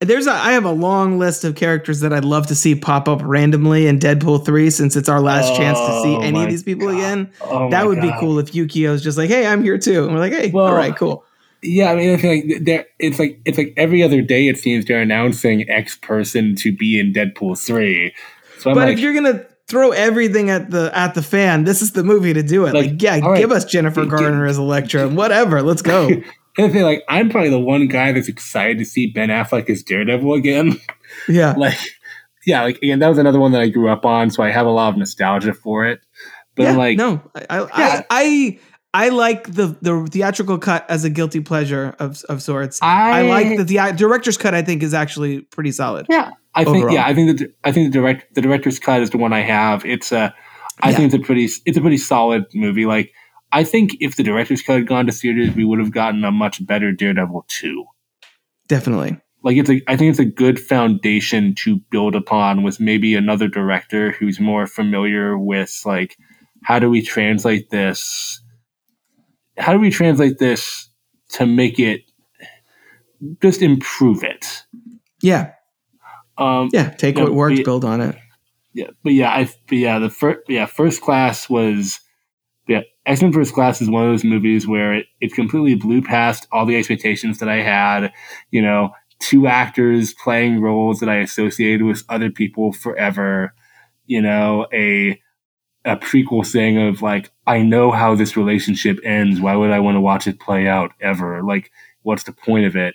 There's a I have a long list of characters that I'd love to see pop up randomly in Deadpool 3 since it's our last chance to see Oh any of these people God. again. Oh that would be cool if Yukio's just like, "Hey, I'm here too." And we're like, "Hey, Well, all right, cool." Yeah, I mean, I feel like there. It's like it's like every other day. It seems they're announcing X person to be in Deadpool three. So I'm But like, if you're going to throw everything at the at the fan, this is the movie to do it. Like, Like, yeah, right. give us Jennifer Garner as Elektra, whatever. Let's go. (laughs) I feel like I'm probably the one guy that's excited to see Ben Affleck as Daredevil again. (laughs) Yeah. like yeah like again that was another one that i grew up on so i have a lot of nostalgia for it but yeah, like no, I, I, Yeah. I, I, I like the the theatrical cut as a guilty pleasure of of sorts. I, I, like the, the uh, director's cut. I think is actually pretty solid. yeah i think yeah i think that i think the direct the director's cut is the one i have it's a i Yeah. think it's a pretty it's a pretty solid movie like i think if the director's cut had gone to theaters we would have gotten a much better daredevil 2 Definitely. like it's a I think it's a good foundation to build upon with maybe another director who's more familiar with like how do we translate this how do we translate this to make it just improve it Yeah. um Yeah. Take what worked, we- build on it. yeah but yeah i but yeah the first yeah first class was yeah x-men first class is one of those movies where it, it completely blew past all the expectations that i had you know two actors playing roles that i associated with other people forever you know a a prequel thing of like i know how this relationship ends why would i want to watch it play out ever like what's the point of it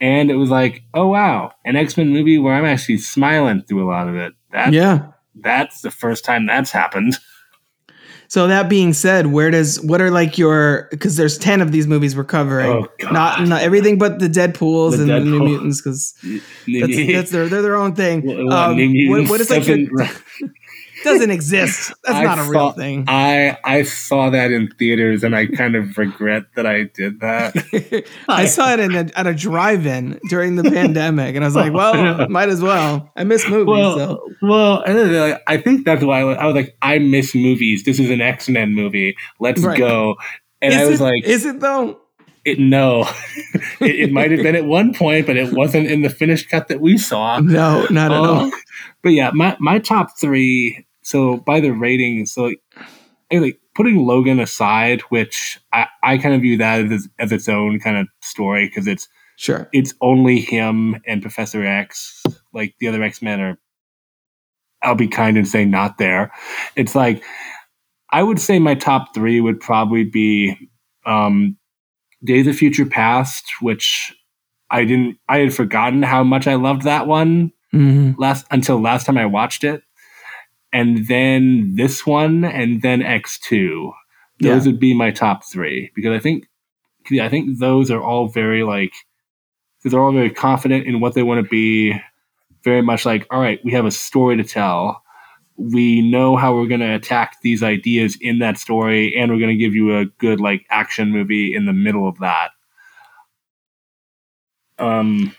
and it was like oh wow an x-men movie where i'm actually smiling through a lot of it that Yeah. that's the first time that's happened. (laughs) So that being said, where does what are like your because there's ten of these movies we're covering, Oh, not not everything but the Deadpool's The and the New Mutants because (laughs) that's, that's their they're their own thing. What- Um, what, what is like your, (laughs) doesn't- exist? (laughs) That's I not a real thing. I I saw that in theaters and I kind of regret that I did that. (laughs) I saw it in a, at a drive-in during the pandemic, and I was like, (laughs) "Well, might as well." I miss movies, well, so well, and then, like, I think that's why I was, I was like, I miss movies. This is an X Men movie. Let's Right. go. And is I was it, like, "Is it though?" it, no, it, it might have been at one point, but it wasn't in the finished cut that we saw. No, not at Uh, all. But yeah, my my top three. So by the ratings, so like, like putting Logan aside, which I, I kind of view that as, as its own kind of story because it's Sure. it's only him and Professor X. Like the other X Men are, I'll be kind and say not there. It's like I would say my top three would probably be um, Days of Future Past, which I didn't. I had forgotten how much I loved that one hmm last until last time I watched it, and then this one, and then X two. Those would be my top three because I think yeah, I think those are all very like they're all very confident in what they want to be. Very much like, all right, we have a story to tell. We know how we're going to attack these ideas in that story, and we're going to give you a good like action movie in the middle of that. Um,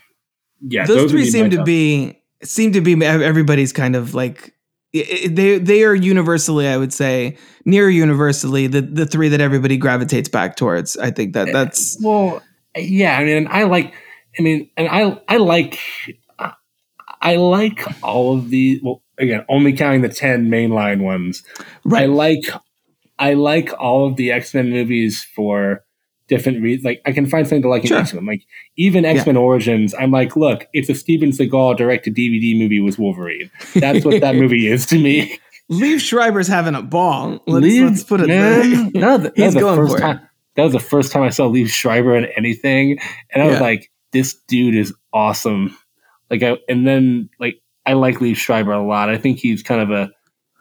yeah, those, would three seem to top- be seem to be everybody's kind of like they they are universally i would say near universally the the three that everybody gravitates back towards i think that eh, that's Well, yeah, I mean, I like, I mean, and I, I like, I like all of the. Well, again, only counting the ten mainline ones. Right. I like, I like all of the X Men movies for different reasons. Like, I can find something to like in Sure. X Men. Like, even X Men Origins, I'm like, look, it's a Steven Seagal directed DVD movie with Wolverine. That's what that (laughs) movie is to me. Liev Schreiber's having a ball let's, Liev- let's put it man, there no, that, that He's (laughs) was the going first for it. time. That was the first time I saw Liev Schreiber in anything, and I was like, "This dude is awesome." Like, I and then like I like Liev Schreiber a lot. I think he's kind of a,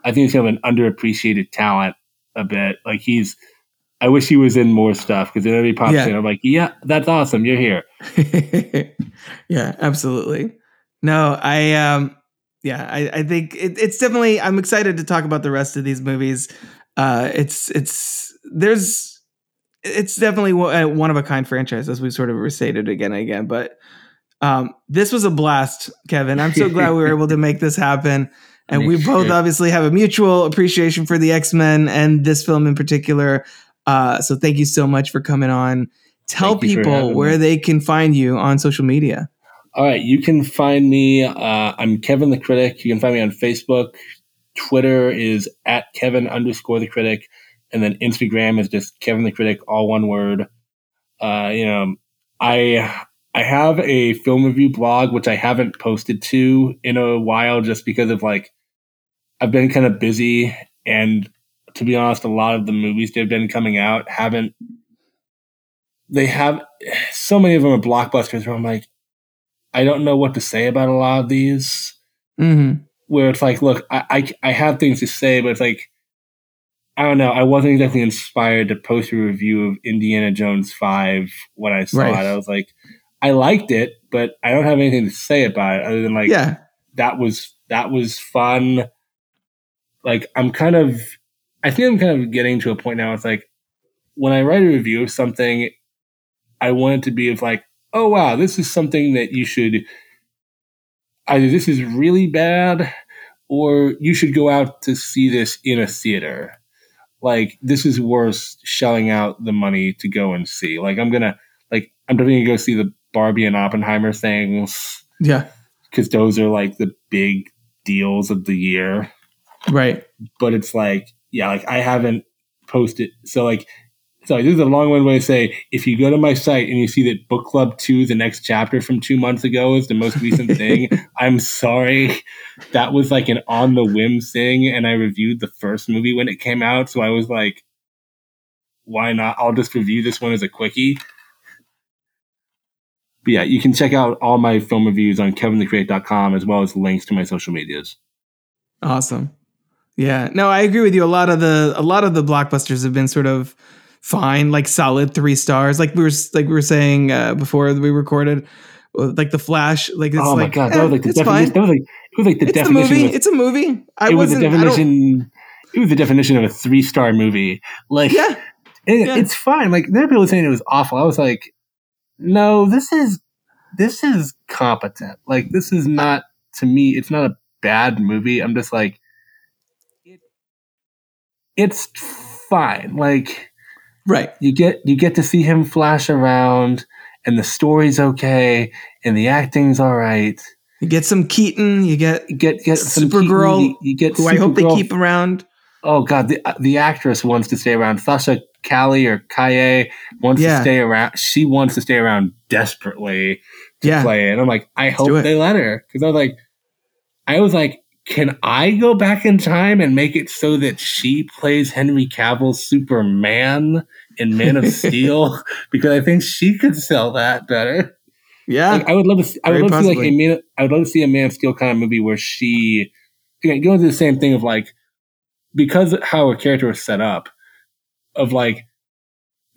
I think he's kind of an underappreciated talent a bit. Like he's, I wish he was in more stuff because then he pops Yeah. in, I'm like, "Yeah, that's awesome. You're here." (laughs) yeah absolutely. No i um yeah i i think it, it's definitely i'm excited to talk about the rest of these movies. Uh it's it's there's it's definitely one one of a kind franchise as we sort of restated again and again but um this was a blast kevin. I'm so glad we were able to (laughs) make this happen. And we both obviously have a mutual appreciation for the x-men and this film in particular uh so thank you so much for coming on tell Thank people where me. they can find you on social media All right, you can find me. Uh, I'm Kevin the Critic. You can find me on Facebook. Twitter is at Kevin underscore the Critic, and then Instagram is just Kevin the Critic, all one word. Uh, you know, I I have a film review blog which I haven't posted to in a while, just because of like I've been kind of busy, and to be honest, a lot of the movies that have been coming out haven't. They have so many of them are blockbusters where I'm like, I don't know what to say about a lot of these. mm-hmm. Where it's like, look, I, I I have things to say, but it's like, I don't know. I wasn't exactly inspired to post a review of Indiana Jones Five when I saw Right. it. I was like, I liked it, but I don't have anything to say about it other than like, yeah that was that was fun. Like I'm kind of, I think I'm kind of getting to a point now. It's like when I write a review of something, I want it to be of like oh wow, this is something that you should either this is really bad or you should go out to see this in a theater. Like this is worth shelling out the money to go and see. Like I'm gonna like I'm definitely gonna go see the Barbie and Oppenheimer things Yeah. because those are like the big deals of the year. Right. But it's like yeah, like I haven't posted so like sorry, this is a long one way to say if you go to my site and you see that book club two, the next chapter from two months ago is the most recent (laughs) thing, I'm sorry. That was like an on the whim thing, and I reviewed the first movie when it came out, so I was like, why not? I'll just review this one as a quickie. But yeah, you can check out all my film reviews on kevinthecritic.com as well as links to my social medias. Awesome. Yeah. No, I agree with you. A lot of the a lot of the blockbusters have been sort of fine, like solid three stars. Like we were like we were saying uh, before we recorded, uh, like the Flash. Like it's oh my like, god, eh, that was like the it's definition. That was like it was like the It's a definition. movie. of- It's a movie. I it was the wasn't. I don't- definition. It was the definition of a three star movie. Like, Yeah. and Yeah. it's fine. Like there are people saying it was awful. I was like, no, this is this is competent. Like this is not to me. It's not a bad movie. I'm just like, it, it's fine. Like Right. you get you get to see him flash around, and the story's okay, and the acting's all right. You get some Keaton. You get get get some Supergirl, Keaton, you, you get who I hope they keep around. Oh god, the uh, the actress wants to stay around. Sasha Calle or Kaye wants Yeah. to stay around. She wants to stay around desperately to Yeah. play it. And I'm like, I hope they let her because I was like, I was like, can I go back in time and make it so that she plays Henry Cavill's Superman in Man of (laughs) Steel? because I think she could sell that better. Yeah. Like, I would love to. See, I would love to see like a man. I would love to see a Man of Steel kind of movie where she, again, going through the same thing of like, because of how her character was set up, of like,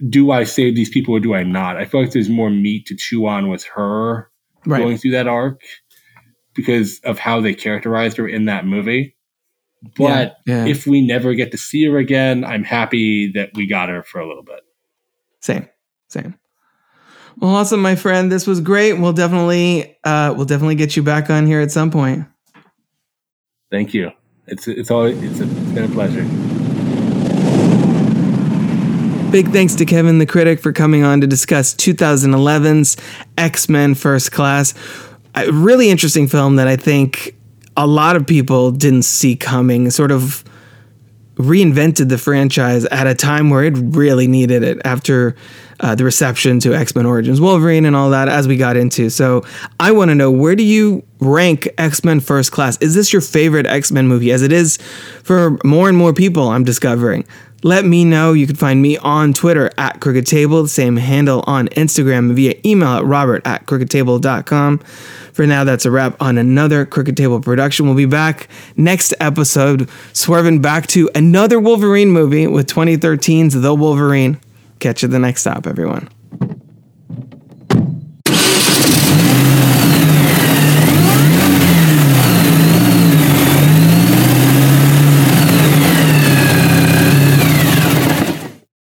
do I save these people or do I not? I feel like there's more meat to chew on with her right. going through that arc because of how they characterized her in that movie. But yeah. if we never get to see her again, I'm happy that we got her for a little bit. Same, same. Well, awesome, my friend. This was great. We'll definitely, uh, we'll definitely get you back on here at some point. Thank you. It's it's always it's, a, it's been a pleasure. Big thanks to Kevin the Critic for coming on to discuss 2011's X Men First Class. A really interesting film that I think a lot of people didn't see coming. Sort of reinvented the franchise at a time where it really needed it after uh, the reception to X Men Origins Wolverine and all that as we got into. So I want to know where do you rank X Men First Class? Is this your favorite X Men movie? As it is for more and more people, I'm discovering. Let me know. You can find me on Twitter at Crooked Table, the same handle on Instagram via email at robert at crookedtable.com. For now, that's a wrap on another Crooked Table production. We'll be back next episode, swerving back to another Wolverine movie with 2013's The Wolverine. Catch you the next stop, everyone.